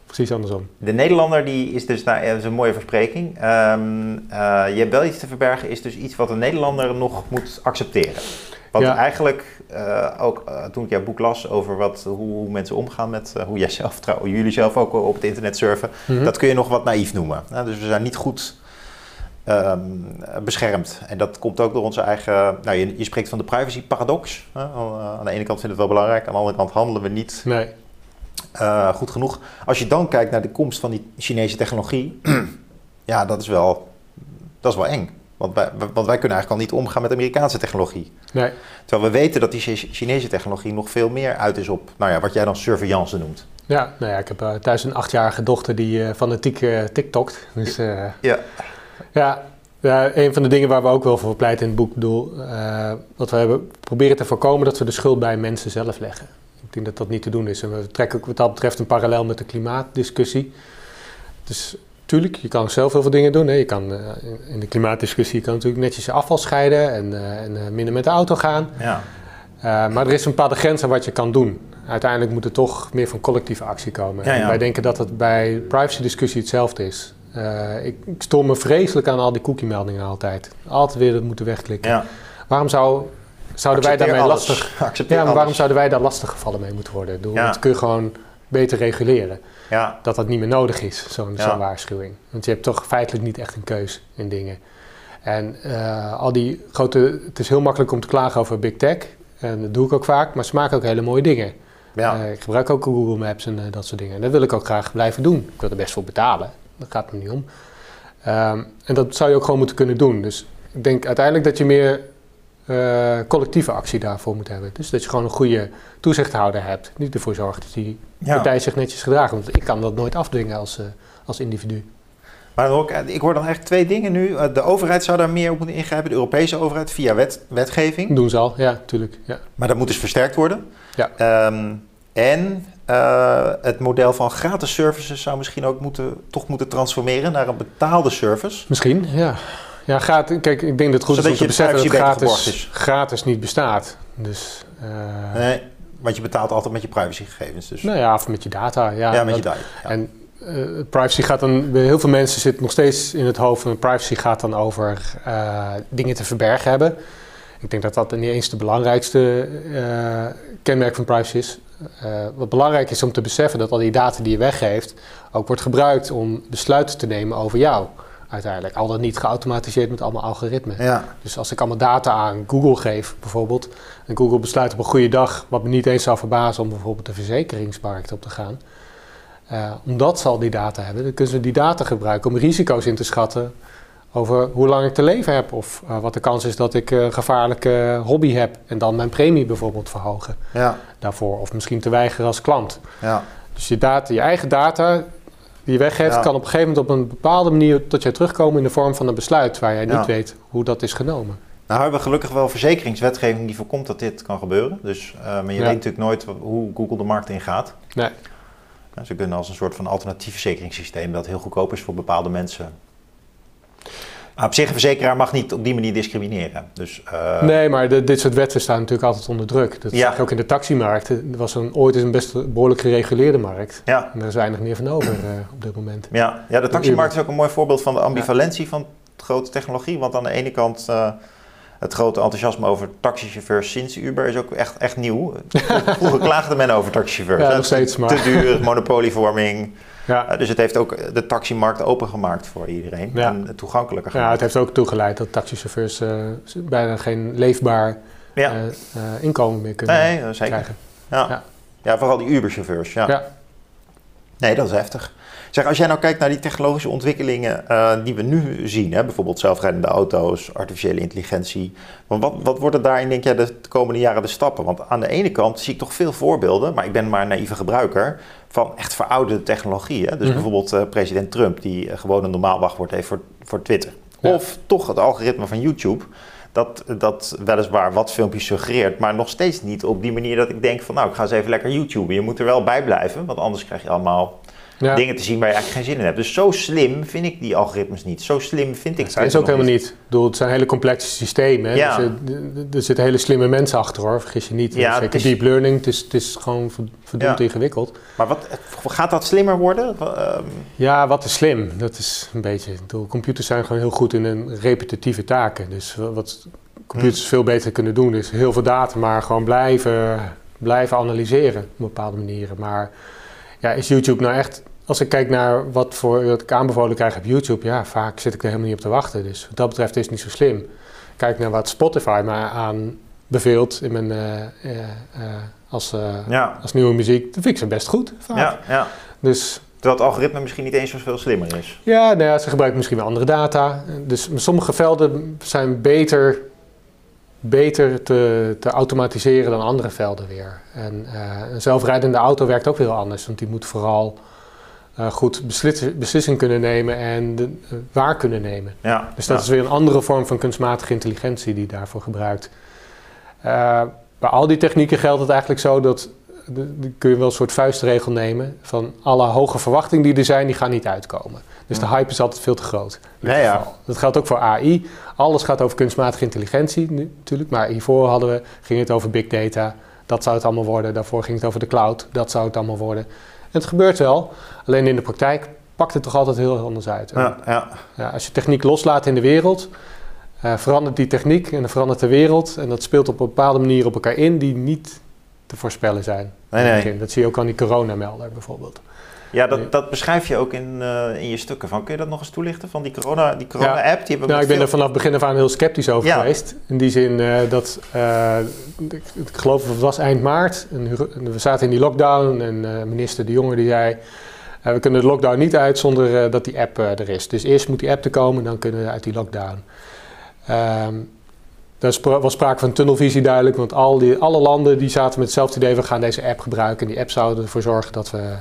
Precies andersom. De Nederlander die is dus, nou, dat is een mooie verspreking. Um, uh, je hebt wel iets te verbergen is dus iets wat een Nederlander nog moet accepteren. Wat ja. eigenlijk uh, ook uh, toen ik jouw boek las over wat, hoe mensen omgaan met uh, hoe jij zelf trouwens, jullie zelf ook op het internet surfen, mm -hmm. dat kun je nog wat naïef noemen. Nou, dus we zijn niet goed um, beschermd. En dat komt ook door onze eigen. Nou, je, je spreekt van de privacy paradox. aan de ene kant vinden we het wel belangrijk, aan de andere kant handelen we niet nee. goed genoeg. Als je dan kijkt naar de komst van die Chinese technologie, ja, dat is wel, dat is wel eng. Want wij, want wij kunnen eigenlijk al niet omgaan met Amerikaanse technologie. Nee. Terwijl we weten dat die Chinese technologie nog veel meer uit is op nou ja, wat jij dan surveillance noemt. Ja, nou ja, ik heb uh, thuis een achtjarige dochter die uh, fanatiek uh, TikTokt. Dus ja. ja. Ja, een van de dingen waar we ook wel voor pleiten in het boek, bedoel, wat we hebben proberen te voorkomen dat we de schuld bij mensen zelf leggen. Ik denk dat dat niet te doen is. En we trekken ook wat dat betreft een parallel met de klimaatdiscussie. Dus Tuurlijk, je kan zelf heel veel dingen doen. Hè. Je kan uh, in de klimaatdiscussie je kan natuurlijk netjes je afval scheiden en, uh, en uh, minder met de auto gaan. Ja. maar er is een bepaalde grens aan wat je kan doen. Uiteindelijk moet er toch meer van collectieve actie komen. Ja, ja. wij denken dat het bij privacy discussie hetzelfde is. ik, ik stoor me vreselijk aan al die cookie-meldingen altijd. Altijd weer dat moeten wegklikken. Waarom zou, zouden wij daarmee lastig... ja, maar waarom zouden wij daar lastig gevallen mee moeten worden? Ja. Dat kun je gewoon beter reguleren. Ja. Dat dat niet meer nodig is, zo'n waarschuwing. Want je hebt toch feitelijk niet echt een keus in dingen. En uh, al die grote... Het is heel makkelijk om te klagen over big tech. En dat doe ik ook vaak. Maar ze maken ook hele mooie dingen. Ja. Uh, ik gebruik ook Google Maps en uh, dat soort dingen. En dat wil ik ook graag blijven doen. Ik wil er best voor betalen. Dat gaat me niet om. Um, en dat zou je ook gewoon moeten kunnen doen. Dus ik denk uiteindelijk dat je meer uh, collectieve actie daarvoor moet hebben. Dus dat je gewoon een goede toezichthouder hebt. Niet ervoor zorgt dat die partij zich netjes gedraagt. Want ik kan dat nooit afdwingen als, uh, als individu. Maar ook, ik hoor dan eigenlijk twee dingen nu. De overheid zou daar meer op moeten ingrijpen. De Europese overheid via wet, wetgeving. Doen ze al, ja, natuurlijk. Ja. Maar dat moet dus versterkt worden. Ja. Um, en uh, het model van gratis services zou misschien ook moeten, toch moeten transformeren naar een betaalde service. Misschien, ja. Ja, gaat, kijk, ik denk dat het goed is om te beseffen dat gratis, gratis niet bestaat. Dus, uh, nee, want je betaalt altijd met je privacygegevens. Dus. Nou ja, of met je data. Ja, ja met je data. Ja. En uh, privacy gaat dan, bij heel veel mensen zit nog steeds in het hoofd van privacy gaat dan over uh, dingen te verbergen hebben. Ik denk dat dat niet eens de belangrijkste kenmerk van privacy is. wat belangrijk is om te beseffen dat al die data die je weggeeft ook wordt gebruikt om besluiten te nemen over jou uiteindelijk. Al dan niet geautomatiseerd met allemaal algoritmen. Ja. Dus als ik allemaal data aan Google geef, bijvoorbeeld, en Google besluit op een goede dag, wat me niet eens zou verbazen om bijvoorbeeld de verzekeringsmarkt op te gaan. Uh, omdat ze al die data hebben, dan kunnen ze die data gebruiken om risico's in te schatten over hoe lang ik te leven heb. Of uh, wat de kans is dat ik een gevaarlijke hobby heb en dan mijn premie bijvoorbeeld verhogen ja. daarvoor. Of misschien te weigeren als klant. Ja. Dus je, data, je eigen data die je weggeeft, kan op een gegeven moment op een bepaalde manier tot jij terugkomen in de vorm van een besluit waar jij niet weet hoe dat is genomen. Nou hebben we gelukkig wel verzekeringswetgeving die voorkomt dat dit kan gebeuren. Dus, uh, maar je weet natuurlijk nooit hoe Google de markt ingaat. Nee. Nou, ze kunnen als een soort van alternatief verzekeringssysteem dat heel goedkoop is voor bepaalde mensen op zich, een verzekeraar mag niet op die manier discrimineren. Dus, uh... Nee, maar de, dit soort wetten staan natuurlijk altijd onder druk. Dat ja. ook in de taximarkt. Er was een, ooit is een best behoorlijk gereguleerde markt. Ja. En er is weinig meer van over uh, op dit moment. Ja. ja, de taximarkt is ook een mooi voorbeeld van de ambivalentie van grote technologie. Want aan de ene kant... Uh, het grote enthousiasme over taxichauffeurs sinds Uber is ook echt, echt nieuw. Vroeger klaagde men over taxichauffeurs. Ja, nog steeds maar. Te duur, monopolievorming. Ja. Uh, dus het heeft ook de taximarkt opengemaakt voor iedereen ja. en toegankelijker gemaakt. Ja, het heeft ook toegeleid dat taxichauffeurs uh, bijna geen leefbaar ja. uh, inkomen meer kunnen nee, zeker. krijgen. Ja. Ja. ja, vooral die Uber-chauffeurs. Ja. ja. Nee, dat is heftig. Zeg, als jij nou kijkt naar die technologische ontwikkelingen die we nu zien, hè, bijvoorbeeld zelfrijdende auto's, artificiële intelligentie, wat, wat worden daarin, denk jij, de komende jaren de stappen? Want aan de ene kant zie ik toch veel voorbeelden, maar ik ben maar een naïeve gebruiker, van echt verouderde technologieën. Dus mhm. bijvoorbeeld uh, president Trump, die uh, gewoon een normaal wachtwoord heeft voor, voor Twitter. Of toch het algoritme van YouTube, dat, dat weliswaar wat filmpjes suggereert, maar nog steeds niet op die manier dat ik denk van nou, ik ga eens even lekker YouTube. Je moet er wel bij blijven, want anders krijg je allemaal dingen te zien waar je eigenlijk geen zin in hebt. Dus zo slim vind ik die algoritmes niet. Zo slim vind ik het. Dat is ook helemaal niet. niet. Bedoel, het zijn hele complexe systemen. Ja. Dus, er, zitten hele slimme mensen achter hoor, vergis je niet. Ja, Zeker is... deep learning, het is, het is gewoon verdomd ingewikkeld. Maar wat, gaat dat slimmer worden? Ehm, ja, wat is slim? Dat is een beetje... Bedoel, computers zijn gewoon heel goed in een repetitieve taken. Dus wat computers hm. veel beter kunnen doen is heel veel data, maar gewoon blijven, blijven analyseren op bepaalde manieren. Maar ja, is YouTube nou echt... Als ik kijk naar wat voor wat ik aanbevolen krijg op YouTube, ja, vaak zit ik er helemaal niet op te wachten. Dus wat dat betreft is het niet zo slim. Kijk naar wat Spotify mij aanbeveelt in mijn, uh, uh, als, ja. als nieuwe muziek. Dat vind ik ze best goed. Vaak. Ja, ja. Dus Terwijl het algoritme misschien niet eens zoveel slimmer is. Ja, nou ja, ze gebruiken misschien wel andere data. Dus sommige velden zijn beter beter te, te, automatiseren dan andere velden weer. En uh, een zelfrijdende auto werkt ook heel anders, want die moet vooral uh, goed beslissing kunnen nemen en de, uh, waar kunnen nemen. Ja, dus dat is weer een andere vorm van kunstmatige intelligentie die daarvoor gebruikt. bij al die technieken geldt het eigenlijk zo dat de, kun je wel een soort vuistregel nemen van alle hoge verwachtingen die er zijn, die gaan niet uitkomen. Dus de hype is altijd veel te groot. Ja, ja. Dat geldt ook voor AI. Alles gaat over kunstmatige intelligentie nu, natuurlijk. Maar hiervoor hadden we, ging het over big data. Dat zou het allemaal worden. Daarvoor ging het over de cloud. Dat zou het allemaal worden. En het gebeurt wel. Alleen in de praktijk pakt het toch altijd heel anders uit. Ja, ja. Ja, als je techniek loslaat in de wereld, uh, verandert die techniek en dan verandert de wereld. En dat speelt op een bepaalde manier op elkaar in die niet te voorspellen zijn. Nee, nee. Dat zie je ook aan die coronamelder bijvoorbeeld. Ja, dat, dat beschrijf je ook in, uh, in je stukken. Van. Kun je dat nog eens toelichten van die corona-app? Die corona ja. app, die nou, ik ben er vanaf begin af aan heel sceptisch over ja. geweest. In die zin uh, dat, uh, ik, ik, geloof het was eind maart. En we zaten in die lockdown en minister De Jonge die zei... we kunnen de lockdown niet uit zonder dat die app er is. Dus eerst moet die app er komen, dan kunnen we uit die lockdown. Um, er was sprake van tunnelvisie duidelijk, want al die, alle landen die zaten met hetzelfde idee, we gaan deze app gebruiken. En die app zou ervoor zorgen dat we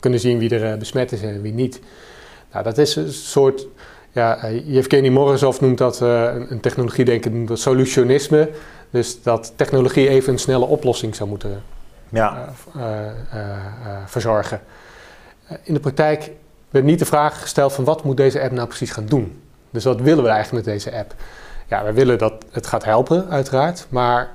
kunnen zien wie er eh, besmet is en wie niet. Nou, dat is een soort, ja, uh, Yevgeny Morozov noemt dat, uh, een technologiedenken noemt dat solutionisme. Dus dat technologie even een snelle oplossing zou moeten ja. verzorgen. in de praktijk werd niet de vraag gesteld van wat moet deze app nou precies gaan doen. Dus wat willen we eigenlijk met deze app? Ja, we willen dat het gaat helpen, uiteraard. Maar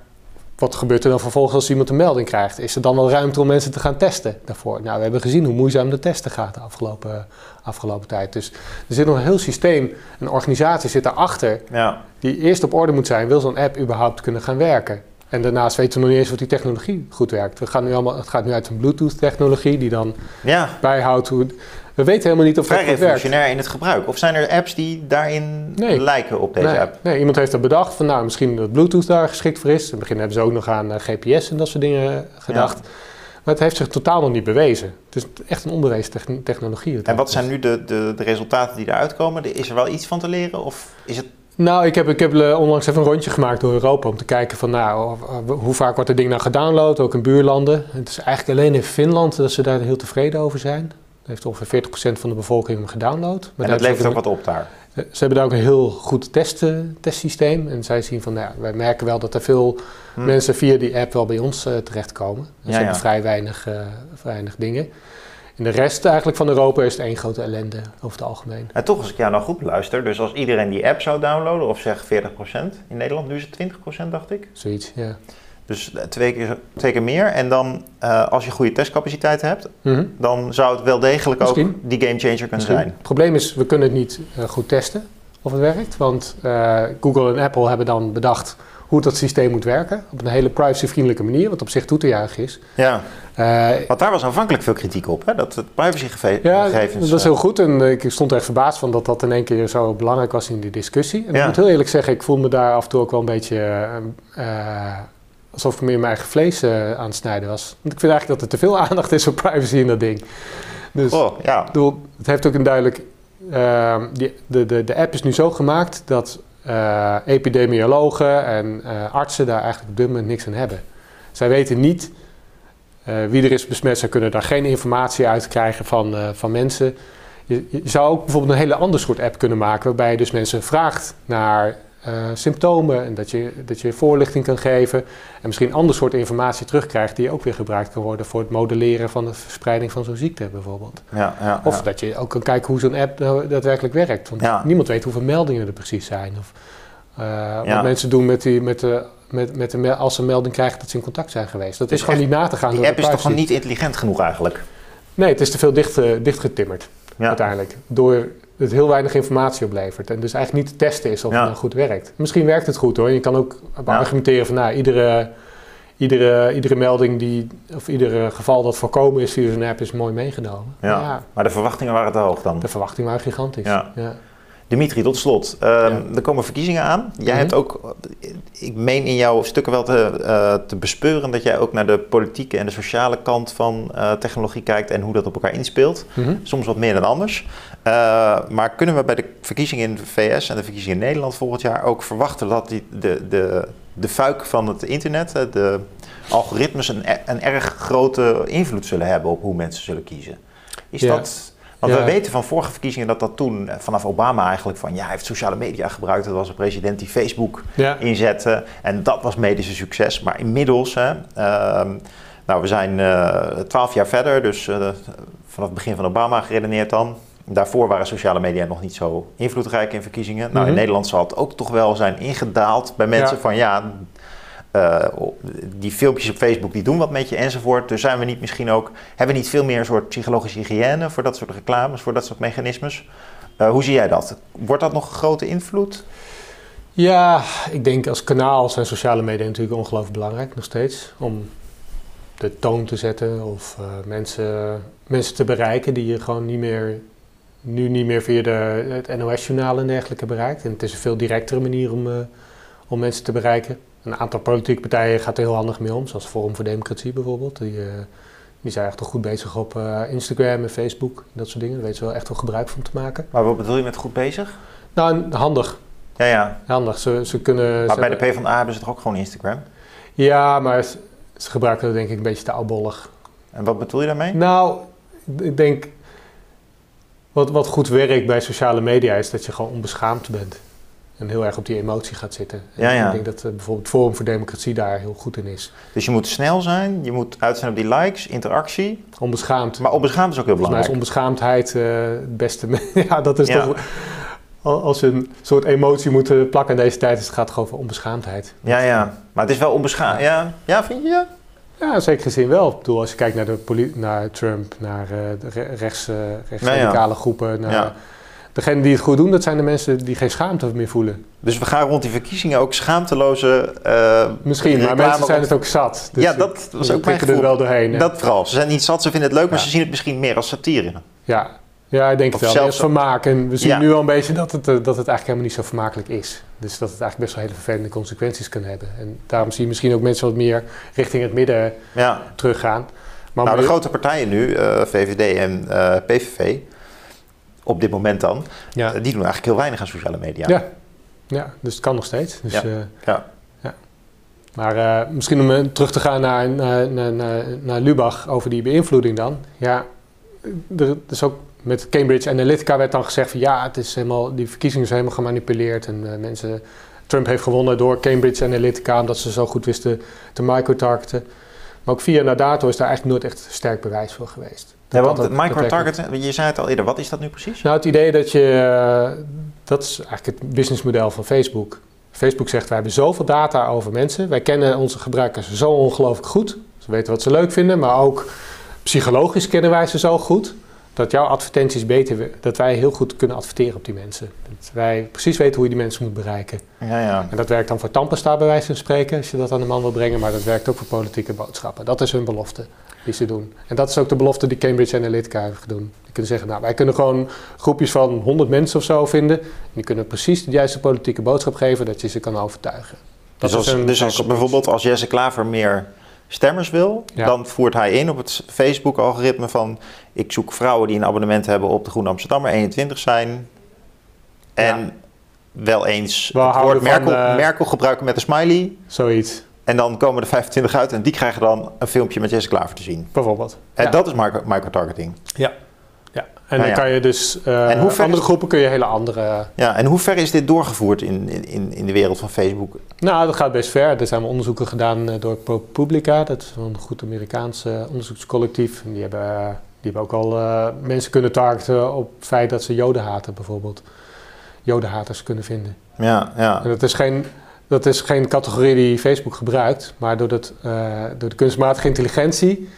wat gebeurt er dan vervolgens als iemand een melding krijgt? Is er dan wel ruimte om mensen te gaan testen daarvoor? Nou, we hebben gezien hoe moeizaam de testen gaat de afgelopen, afgelopen tijd. Dus er zit nog een heel systeem, een organisatie zit daarachter... Ja. die eerst op orde moet zijn, wil zo'n app überhaupt kunnen gaan werken? En daarnaast weten we nog niet eens of die technologie goed werkt. We gaan nu allemaal, het gaat nu uit een Bluetooth-technologie die dan ja. bijhoudt hoe... We weten helemaal niet of Vrij het werkt. in het gebruik. Of zijn er apps die daarin lijken op deze app? Nee, iemand heeft er bedacht van nou, misschien dat Bluetooth daar geschikt voor is. In het begin hebben ze ook nog aan uh, eh, GPS en dat soort dingen gedacht. Maar het heeft zich totaal nog niet bewezen. Het is echt een onbewezen technologie. En wat zijn nu de, de, de resultaten die eruit komen? Is er wel iets van te leren? Of is het nou, ik heb, ik heb eh, onlangs even een rondje gemaakt door Europa om te kijken van nou, hoe vaak wordt het ding nou gedownload, ook in buurlanden. Het is eigenlijk alleen in Finland dat ze daar heel tevreden over zijn heeft ongeveer 40% van de bevolking hem gedownload. Maar en dat levert ook wat op daar? Ze hebben daar ook een heel goed test, testsysteem. En zij zien van, nou ja, wij merken wel dat er veel hm. mensen via die app wel bij ons uh, terechtkomen. Dus ze hebben vrij weinig, uh, weinig dingen. In de rest eigenlijk van Europa is het één grote ellende over het algemeen. En toch, als ik jou nou goed luister, dus als iedereen die app zou downloaden, of zeg 40%, in Nederland nu is het 20% dacht ik? Zoiets, ja. Dus twee keer, twee keer meer. En dan, uh, als je goede testcapaciteit hebt, mm -hmm. dan zou het wel degelijk Misschien. ook die game changer kunnen Misschien. zijn. Het probleem is, we kunnen het niet uh, goed testen of het werkt. Want uh, Google en Apple hebben dan bedacht hoe dat systeem moet werken. Op een hele privacyvriendelijke manier, wat op zich toe te juichen is. Ja, want daar was aanvankelijk veel kritiek op, hè? dat het privacygegevens... Ja, dat is heel goed en ik stond er echt verbaasd van dat dat in één keer zo belangrijk was in die discussie. En ja. ik moet heel eerlijk zeggen, ik voel me daar af en toe ook wel een beetje alsof ik meer mijn eigen vlees uh, aan het snijden was. Want ik vind eigenlijk dat er te veel aandacht is voor privacy in dat ding. Dus oh, ja. bedoel, het heeft ook een duidelijk. Uh, die, de, de, de app is nu zo gemaakt dat uh, epidemiologen en uh, artsen daar eigenlijk op dit moment niks aan hebben. Zij weten niet wie er is besmet, ze kunnen daar geen informatie uit krijgen van, van mensen. Je, je, zou ook bijvoorbeeld een hele ander soort app kunnen maken, waarbij je dus mensen vraagt naar uh, symptomen en dat je, dat je voorlichting kan geven en misschien een ander soort informatie terugkrijgt die ook weer gebruikt kan worden voor het modelleren van de verspreiding van zo'n ziekte bijvoorbeeld. Ja, ja, of dat je ook kan kijken hoe zo'n app nou daadwerkelijk werkt, want niemand weet hoeveel meldingen er precies zijn. Of uh, wat mensen doen met die, met de, met, met de, als ze een melding krijgen dat ze in contact zijn geweest. Dat is gewoon niet na te gaan. Die app is toch gewoon niet intelligent genoeg eigenlijk? Nee, het is te veel dicht, dichtgetimmerd uiteindelijk. Door het heel weinig informatie oplevert. En dus eigenlijk niet te testen is of het nou goed werkt. Misschien werkt het goed hoor. Je kan ook argumenteren van nou, iedere, iedere, iedere melding die, of ieder geval dat voorkomen is via zo'n app is mooi meegenomen. Ja. Maar de verwachtingen waren te hoog dan? De verwachtingen waren gigantisch. Ja. Dimitri, tot slot. Ehm, er komen verkiezingen aan. Jij mhm. hebt ook, ik meen in jouw stukken wel te, uh, te bespeuren dat jij ook naar de politieke en de sociale kant van uh, technologie kijkt en hoe dat op elkaar inspeelt. Mhm. Soms wat meer dan anders. Uh, maar kunnen we bij de verkiezingen in de VS en de verkiezingen in Nederland volgend jaar ook verwachten dat die, de, de, de fuik van het internet, de algoritmes, een, een erg grote invloed zullen hebben op hoe mensen zullen kiezen? Is dat want we weten van vorige verkiezingen dat dat toen eh, vanaf Obama eigenlijk van ja, hij heeft sociale media gebruikt. Dat was een president die Facebook inzette. En dat was medische succes. Maar inmiddels, hè, uh, nou we zijn eh, twaalf jaar verder, dus uh, vanaf het begin van Obama geredeneerd dan. Daarvoor waren sociale media nog niet zo invloedrijk in verkiezingen. Nou, in mhm. Nederland zal het ook toch wel zijn ingedaald bij mensen van ja, die filmpjes op Facebook die doen wat met je enzovoort. Dus zijn we niet misschien ook, hebben we niet veel meer een soort psychologische hygiëne voor dat soort reclames, voor dat soort mechanismes? hoe zie jij dat? Wordt dat nog een grote invloed? Ja, ik denk als kanaal zijn sociale media natuurlijk ongelooflijk belangrijk nog steeds. Om de toon te zetten of mensen, mensen te bereiken die je gewoon niet meer nu niet meer via de, het NOS-journaal en dergelijke bereikt. En het is een veel directere manier om, om mensen te bereiken. Een aantal politieke partijen gaat er heel handig mee om, zoals Forum voor Democratie bijvoorbeeld. Die, uh, die zijn echt wel goed bezig op uh, Instagram en Facebook, dat soort dingen. Daar weten ze wel echt wel gebruik van te maken. Maar wat bedoel je met goed bezig? Nou, handig. Ja, ja. Handig. Ze, ze kunnen, maar bij de PvdA hebben ze toch ook gewoon Instagram? Ja, maar ze gebruiken dat denk ik een beetje te oudbollig. En wat bedoel je daarmee? Nou, ik denk wat, wat goed werkt bij sociale media is dat je gewoon onbeschaamd bent. En heel erg op die emotie gaat zitten. Ja, ja. Ik denk dat uh, bijvoorbeeld Forum voor Democratie daar heel goed in is. Dus je moet snel zijn, je moet uit zijn op die likes, interactie. Onbeschaamd. Maar onbeschaamd is ook heel belangrijk. Volgens mij is onbeschaamdheid uh, het beste. ja, dat is toch... Als je een soort emotie moet plakken in deze tijd, is het gaat gewoon over onbeschaamdheid. Ja, ja. Maar het is wel onbeschaamd. Ja, ja vind je? Ja, zeker gezien wel. Ik bedoel, als je kijkt naar, de naar Trump, naar uh, de rechts, uh, rechtsradicale groepen, naar ja. Degenen die het goed doen, dat zijn de mensen die geen schaamte meer voelen. Dus we gaan rond die verkiezingen ook schaamteloze. Uh, Misschien, maar mensen zijn het ook zat. Dus ja, dat was ook mijn gevoel. er wel doorheen. Dat vooral. Ze zijn niet zat, ze vinden het leuk, maar ze zien het misschien meer als satire. Ja, ja, ik denk het wel. Zelfs vermaak. En we zien nu al een beetje dat het, dat het eigenlijk helemaal niet zo vermakelijk is. Dus dat het eigenlijk best wel hele vervelende consequenties kan hebben. En daarom zie je misschien ook mensen wat meer richting het midden ja. teruggaan. Maar nou, de grote partijen nu, uh, eh, VVD en uh, eh, PVV, op dit moment dan, ja. uh, die doen eigenlijk heel weinig aan sociale media. Ja, ja dus het kan nog steeds. Dus, ja. ja. ja. Maar misschien om terug te gaan naar, naar, naar, naar Lubach over die beïnvloeding dan. Ja, er is ook met Cambridge Analytica werd dan gezegd van ja, het is helemaal, die verkiezingen zijn helemaal gemanipuleerd en uh, mensen, Trump heeft gewonnen door Cambridge Analytica omdat ze zo goed wisten te microtargeten. Maar ook via Nadato is daar eigenlijk nooit echt sterk bewijs voor geweest. Ja, want het microtargeten, je zei het al eerder, wat is dat nu precies? Nou, het idee dat je, uh, dat is eigenlijk het businessmodel van Facebook. Facebook zegt, wij hebben zoveel data over mensen, wij kennen onze gebruikers zo ongelooflijk goed. Ze weten wat ze leuk vinden, maar ook psychologisch kennen wij ze zo goed dat jouw advertenties beter, dat wij heel goed kunnen adverteren op die mensen. Dat wij precies weten hoe je die mensen moet bereiken. Ja, ja. En dat werkt dan voor Tampesta bij wijze van spreken, als je dat aan de man wil brengen, maar dat werkt ook voor politieke boodschappen. Dat is hun belofte die ze doen. En dat is ook de belofte die Cambridge Analytica heeft gedaan. Die kunnen zeggen, nou wij kunnen gewoon groepjes van 100 mensen of zo vinden. En die kunnen precies de juiste politieke boodschap geven dat je ze kan overtuigen. Dat dus als, dus als bijvoorbeeld als Jesse Klaver meer stemmers wil, dan voert hij in op het Facebook-algoritme van ik zoek vrouwen die een abonnement hebben op de Groene Amsterdammer, 21 zijn en wel eens We het woord Merkel, uh, Merkel, gebruiken met een smiley. Zoiets. En dan komen er 25 uit en die krijgen dan een filmpje met Jesse Klaver te zien. Bijvoorbeeld. En dat is micro-targeting. Ja. Ja, en dan kan je dus uh, hoe andere groepen kun je hele andere... Ja, en hoe ver is dit doorgevoerd in, in, in de wereld van Facebook? Nou, dat gaat best ver. Er zijn onderzoeken gedaan uh, door ProPublica. Dat is een goed Amerikaans onderzoekscollectief. En die hebben, die hebben ook al mensen kunnen targeten op het feit dat ze joden haten bijvoorbeeld. Jodenhaters kunnen vinden. Ja, ja. En dat is geen... Dat is geen categorie die Facebook gebruikt, maar door, dat, door de kunstmatige intelligentie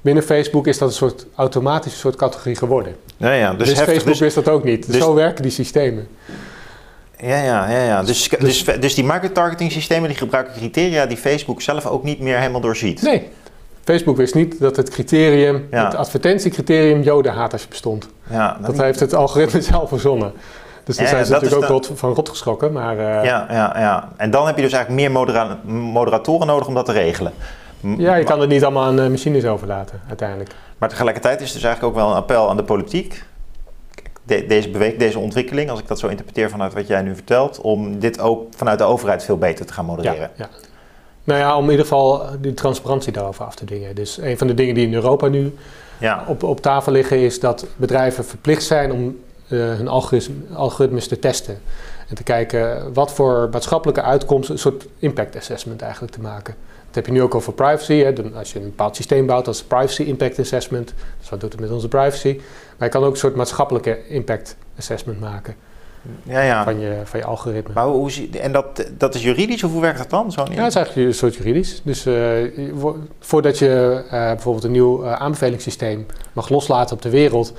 binnen Facebook is dat een soort automatische soort categorie geworden. Ja, ja, dus, dus Facebook dus, wist dat ook niet. Dus, zo werken die systemen. Ja, ja, ja. ja. Dus, dus, dus, dus die market-targeting systemen die gebruiken criteria die Facebook zelf ook niet meer helemaal doorziet. Nee. Facebook wist niet dat het criterium, het advertentiecriterium jodenhaters bestond. Ja, dat heeft het algoritme zelf verzonnen. Dus daar zijn ze natuurlijk ook rot, van rot geschrokken. Maar, uh, ja, ja, ja. En dan heb je dus eigenlijk meer modera moderatoren nodig om dat te regelen. Ja, je kan het niet allemaal aan machines overlaten, uiteindelijk. Maar tegelijkertijd is het dus eigenlijk ook wel een appel aan de politiek. deze beweeg, deze ontwikkeling, als ik dat zo interpreteer vanuit wat jij nu vertelt, om dit ook vanuit de overheid veel beter te gaan modereren. Ja, ja. Nou ja, om in ieder geval die transparantie daarover af te dingen. Dus een van de dingen die in Europa nu ja. op, op tafel liggen, is dat bedrijven verplicht zijn om uh, hun algoritmes te testen. En te kijken wat voor maatschappelijke uitkomsten, een soort impact assessment eigenlijk te maken. Dat heb je nu ook over privacy. Hè. Als je een bepaald systeem bouwt, dat is privacy impact assessment. Dus wat doet het met onze privacy? Maar je kan ook een soort maatschappelijke impact assessment maken. ja, ja. Van, je, van je algoritme. Maar hoe, en dat, dat is juridisch of hoe werkt dat dan? Zo ja, het is eigenlijk een soort juridisch. Dus voordat je bijvoorbeeld een nieuw aanbevelingssysteem mag loslaten op de wereld,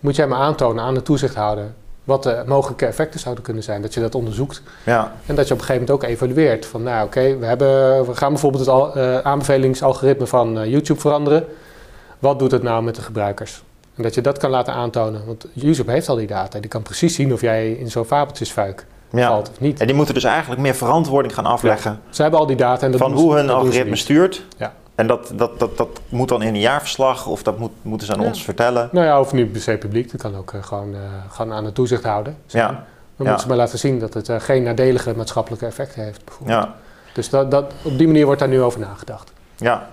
moet jij maar aantonen aan de toezichthouder wat de mogelijke effecten zouden kunnen zijn. Dat je dat onderzoekt. Ja. En dat je op een gegeven moment ook evalueert. Van nou oké, we, hebben, we gaan bijvoorbeeld het al, uh, aanbevelingsalgoritme van uh, YouTube veranderen. Wat doet het nou met de gebruikers? En dat je dat kan laten aantonen. Want YouTube heeft al die data. Die kan precies zien of jij in zo'n fabeltjesfuik ja. valt of niet. En die moeten dus eigenlijk meer verantwoording gaan afleggen. Ja. Ze hebben al die data. En dat van hoe hun algoritme stuurt. Ja. En dat, dat, dat, dat moet dan in een jaarverslag of dat moet, moeten ze aan ons vertellen? Nou ja, of niet per se publiek. Dat kan ook uh, gewoon, uh, gewoon aan de toezicht houden. Ja. Dan moeten ze maar laten zien dat het uh, geen nadelige maatschappelijke effecten heeft. Bijvoorbeeld. Ja. Dus dat, dat, op die manier wordt daar nu over nagedacht. Ja.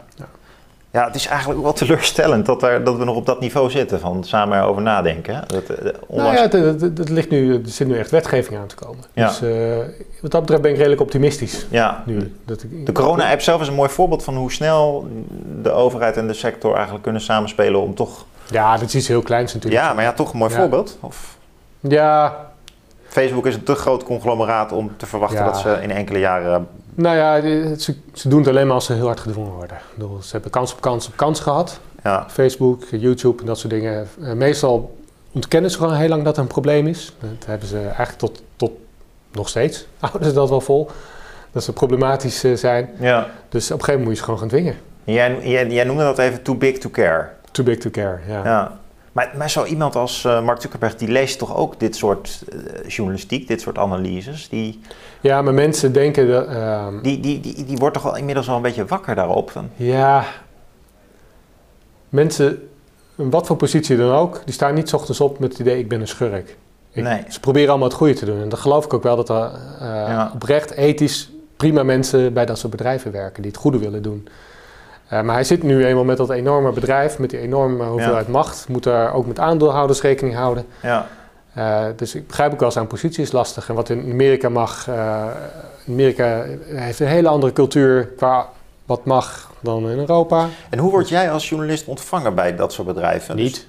Ja, het is eigenlijk ook wel teleurstellend dat, er, dat we nog op dat niveau zitten van samen erover nadenken. Dat, uh, Nou ja, het, ligt nu, er zit nu echt wetgeving aan te komen. Ja. Dus uh, wat dat betreft ben ik redelijk optimistisch. Ja. Nu, dat ik, de corona-app zelf is een mooi voorbeeld van hoe snel de overheid en de sector eigenlijk kunnen samenspelen om toch... Ja, dat is iets heel kleins natuurlijk. Ja, maar ja, toch een mooi voorbeeld. Of... Ja. Facebook is een te groot conglomeraat om te verwachten dat ze in enkele jaren nou ja, ze, ze, doen het alleen maar als ze heel hard gedwongen worden. Bedoel, ze hebben kans op kans op kans gehad. Ja. Facebook, YouTube en dat soort dingen. Eh, meestal ontkennen ze gewoon heel lang dat er een probleem is. Dat hebben ze eigenlijk tot, tot nog steeds. Houden ze dat wel vol. Dat ze problematisch eh, zijn. Ja. Dus op een gegeven moment moet je ze gewoon gaan dwingen. Jij, jij, jij noemde dat even too big to care. Too big to care, ja. ja. Maar, maar zo iemand als uh, Mark Zuckerberg, die leest toch ook dit soort uh, journalistiek, dit soort analyses? Die, ja, maar mensen denken dat... Uh, die, die, die, die wordt toch wel inmiddels wel een beetje wakker daarop? Dan? Ja, mensen, wat voor positie dan ook, die staan niet ochtends op met het idee, ik ben een schurk. Ik, nee. Ze proberen allemaal het goede te doen. En dan geloof ik ook wel dat er uh, oprecht ethisch prima mensen bij dat soort bedrijven werken, die het goede willen doen. Uh, maar hij zit nu eenmaal met dat enorme bedrijf, met die enorme hoeveelheid macht, moet daar ook met aandeelhouders rekening houden. Ja. Uh, dus ik begrijp ook wel, zijn positie is lastig. En wat in Amerika mag, uh, Amerika heeft een hele andere cultuur qua wat mag dan in Europa. En hoe word jij als journalist ontvangen bij dat soort bedrijven? Niet. Dus,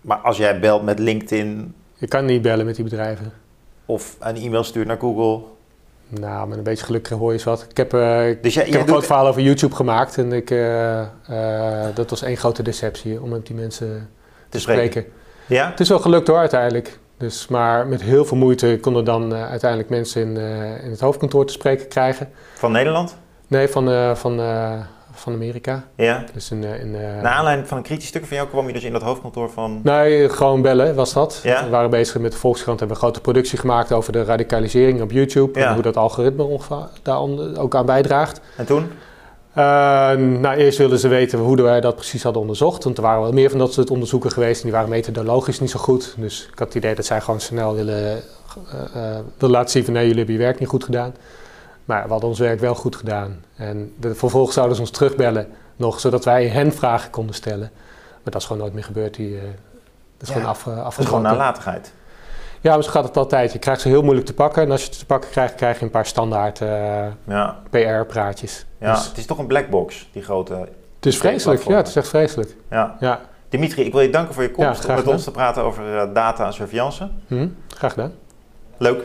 maar als jij belt met LinkedIn... Je kan niet bellen met die bedrijven. Of een e-mail stuurt naar Google... Nou, met een beetje geluk hoor je wat. Ik heb, uh, dus jij, ik heb een groot verhaal over YouTube gemaakt en ik, uh, uh, dat was één grote deceptie om met die mensen te spreken. Ja? Het is wel gelukt hoor uiteindelijk. Dus, maar met heel veel moeite konden dan uiteindelijk mensen in, in het hoofdkantoor te spreken krijgen. Van Nederland? Nee, van, van van Amerika. Ja. Dus in, in, uh, Naar aanleiding van een kritisch stuk van jou kwam je dus in dat hoofdkantoor van... Nee, gewoon bellen was dat. Ja. We waren bezig met de Volkskrant, hebben een grote productie gemaakt over de radicalisering op YouTube. En hoe dat algoritme daar ook aan bijdraagt. En toen? Uh, nou, eerst wilden ze weten hoe wij dat precies hadden onderzocht. Want er waren wel meer van dat soort onderzoeken geweest en die waren methodologisch niet zo goed. Dus ik had het idee dat zij gewoon snel willen, uh, willen laten zien van nee, jullie hebben je werk niet goed gedaan. Maar we hadden ons werk wel goed gedaan. En de, vervolgens zouden ze ons terugbellen nog, zodat wij hen vragen konden stellen. Maar dat is gewoon nooit meer gebeurd. Die, uh, dat is gewoon af, uh, Dat is gewoon nalatigheid. Ja, maar zo gaat het altijd. Je krijgt ze heel moeilijk te pakken. En als je het te pakken krijgt, krijg je een paar standaard uh, ja. PR-praatjes. Ja, dus, het is toch een blackbox, die grote... Het is vreselijk, ja, het is echt vreselijk. Ja. ja. Dimitri, ik wil je danken voor je komst om met ons te praten over data en surveillance. Hm, graag gedaan. Leuk.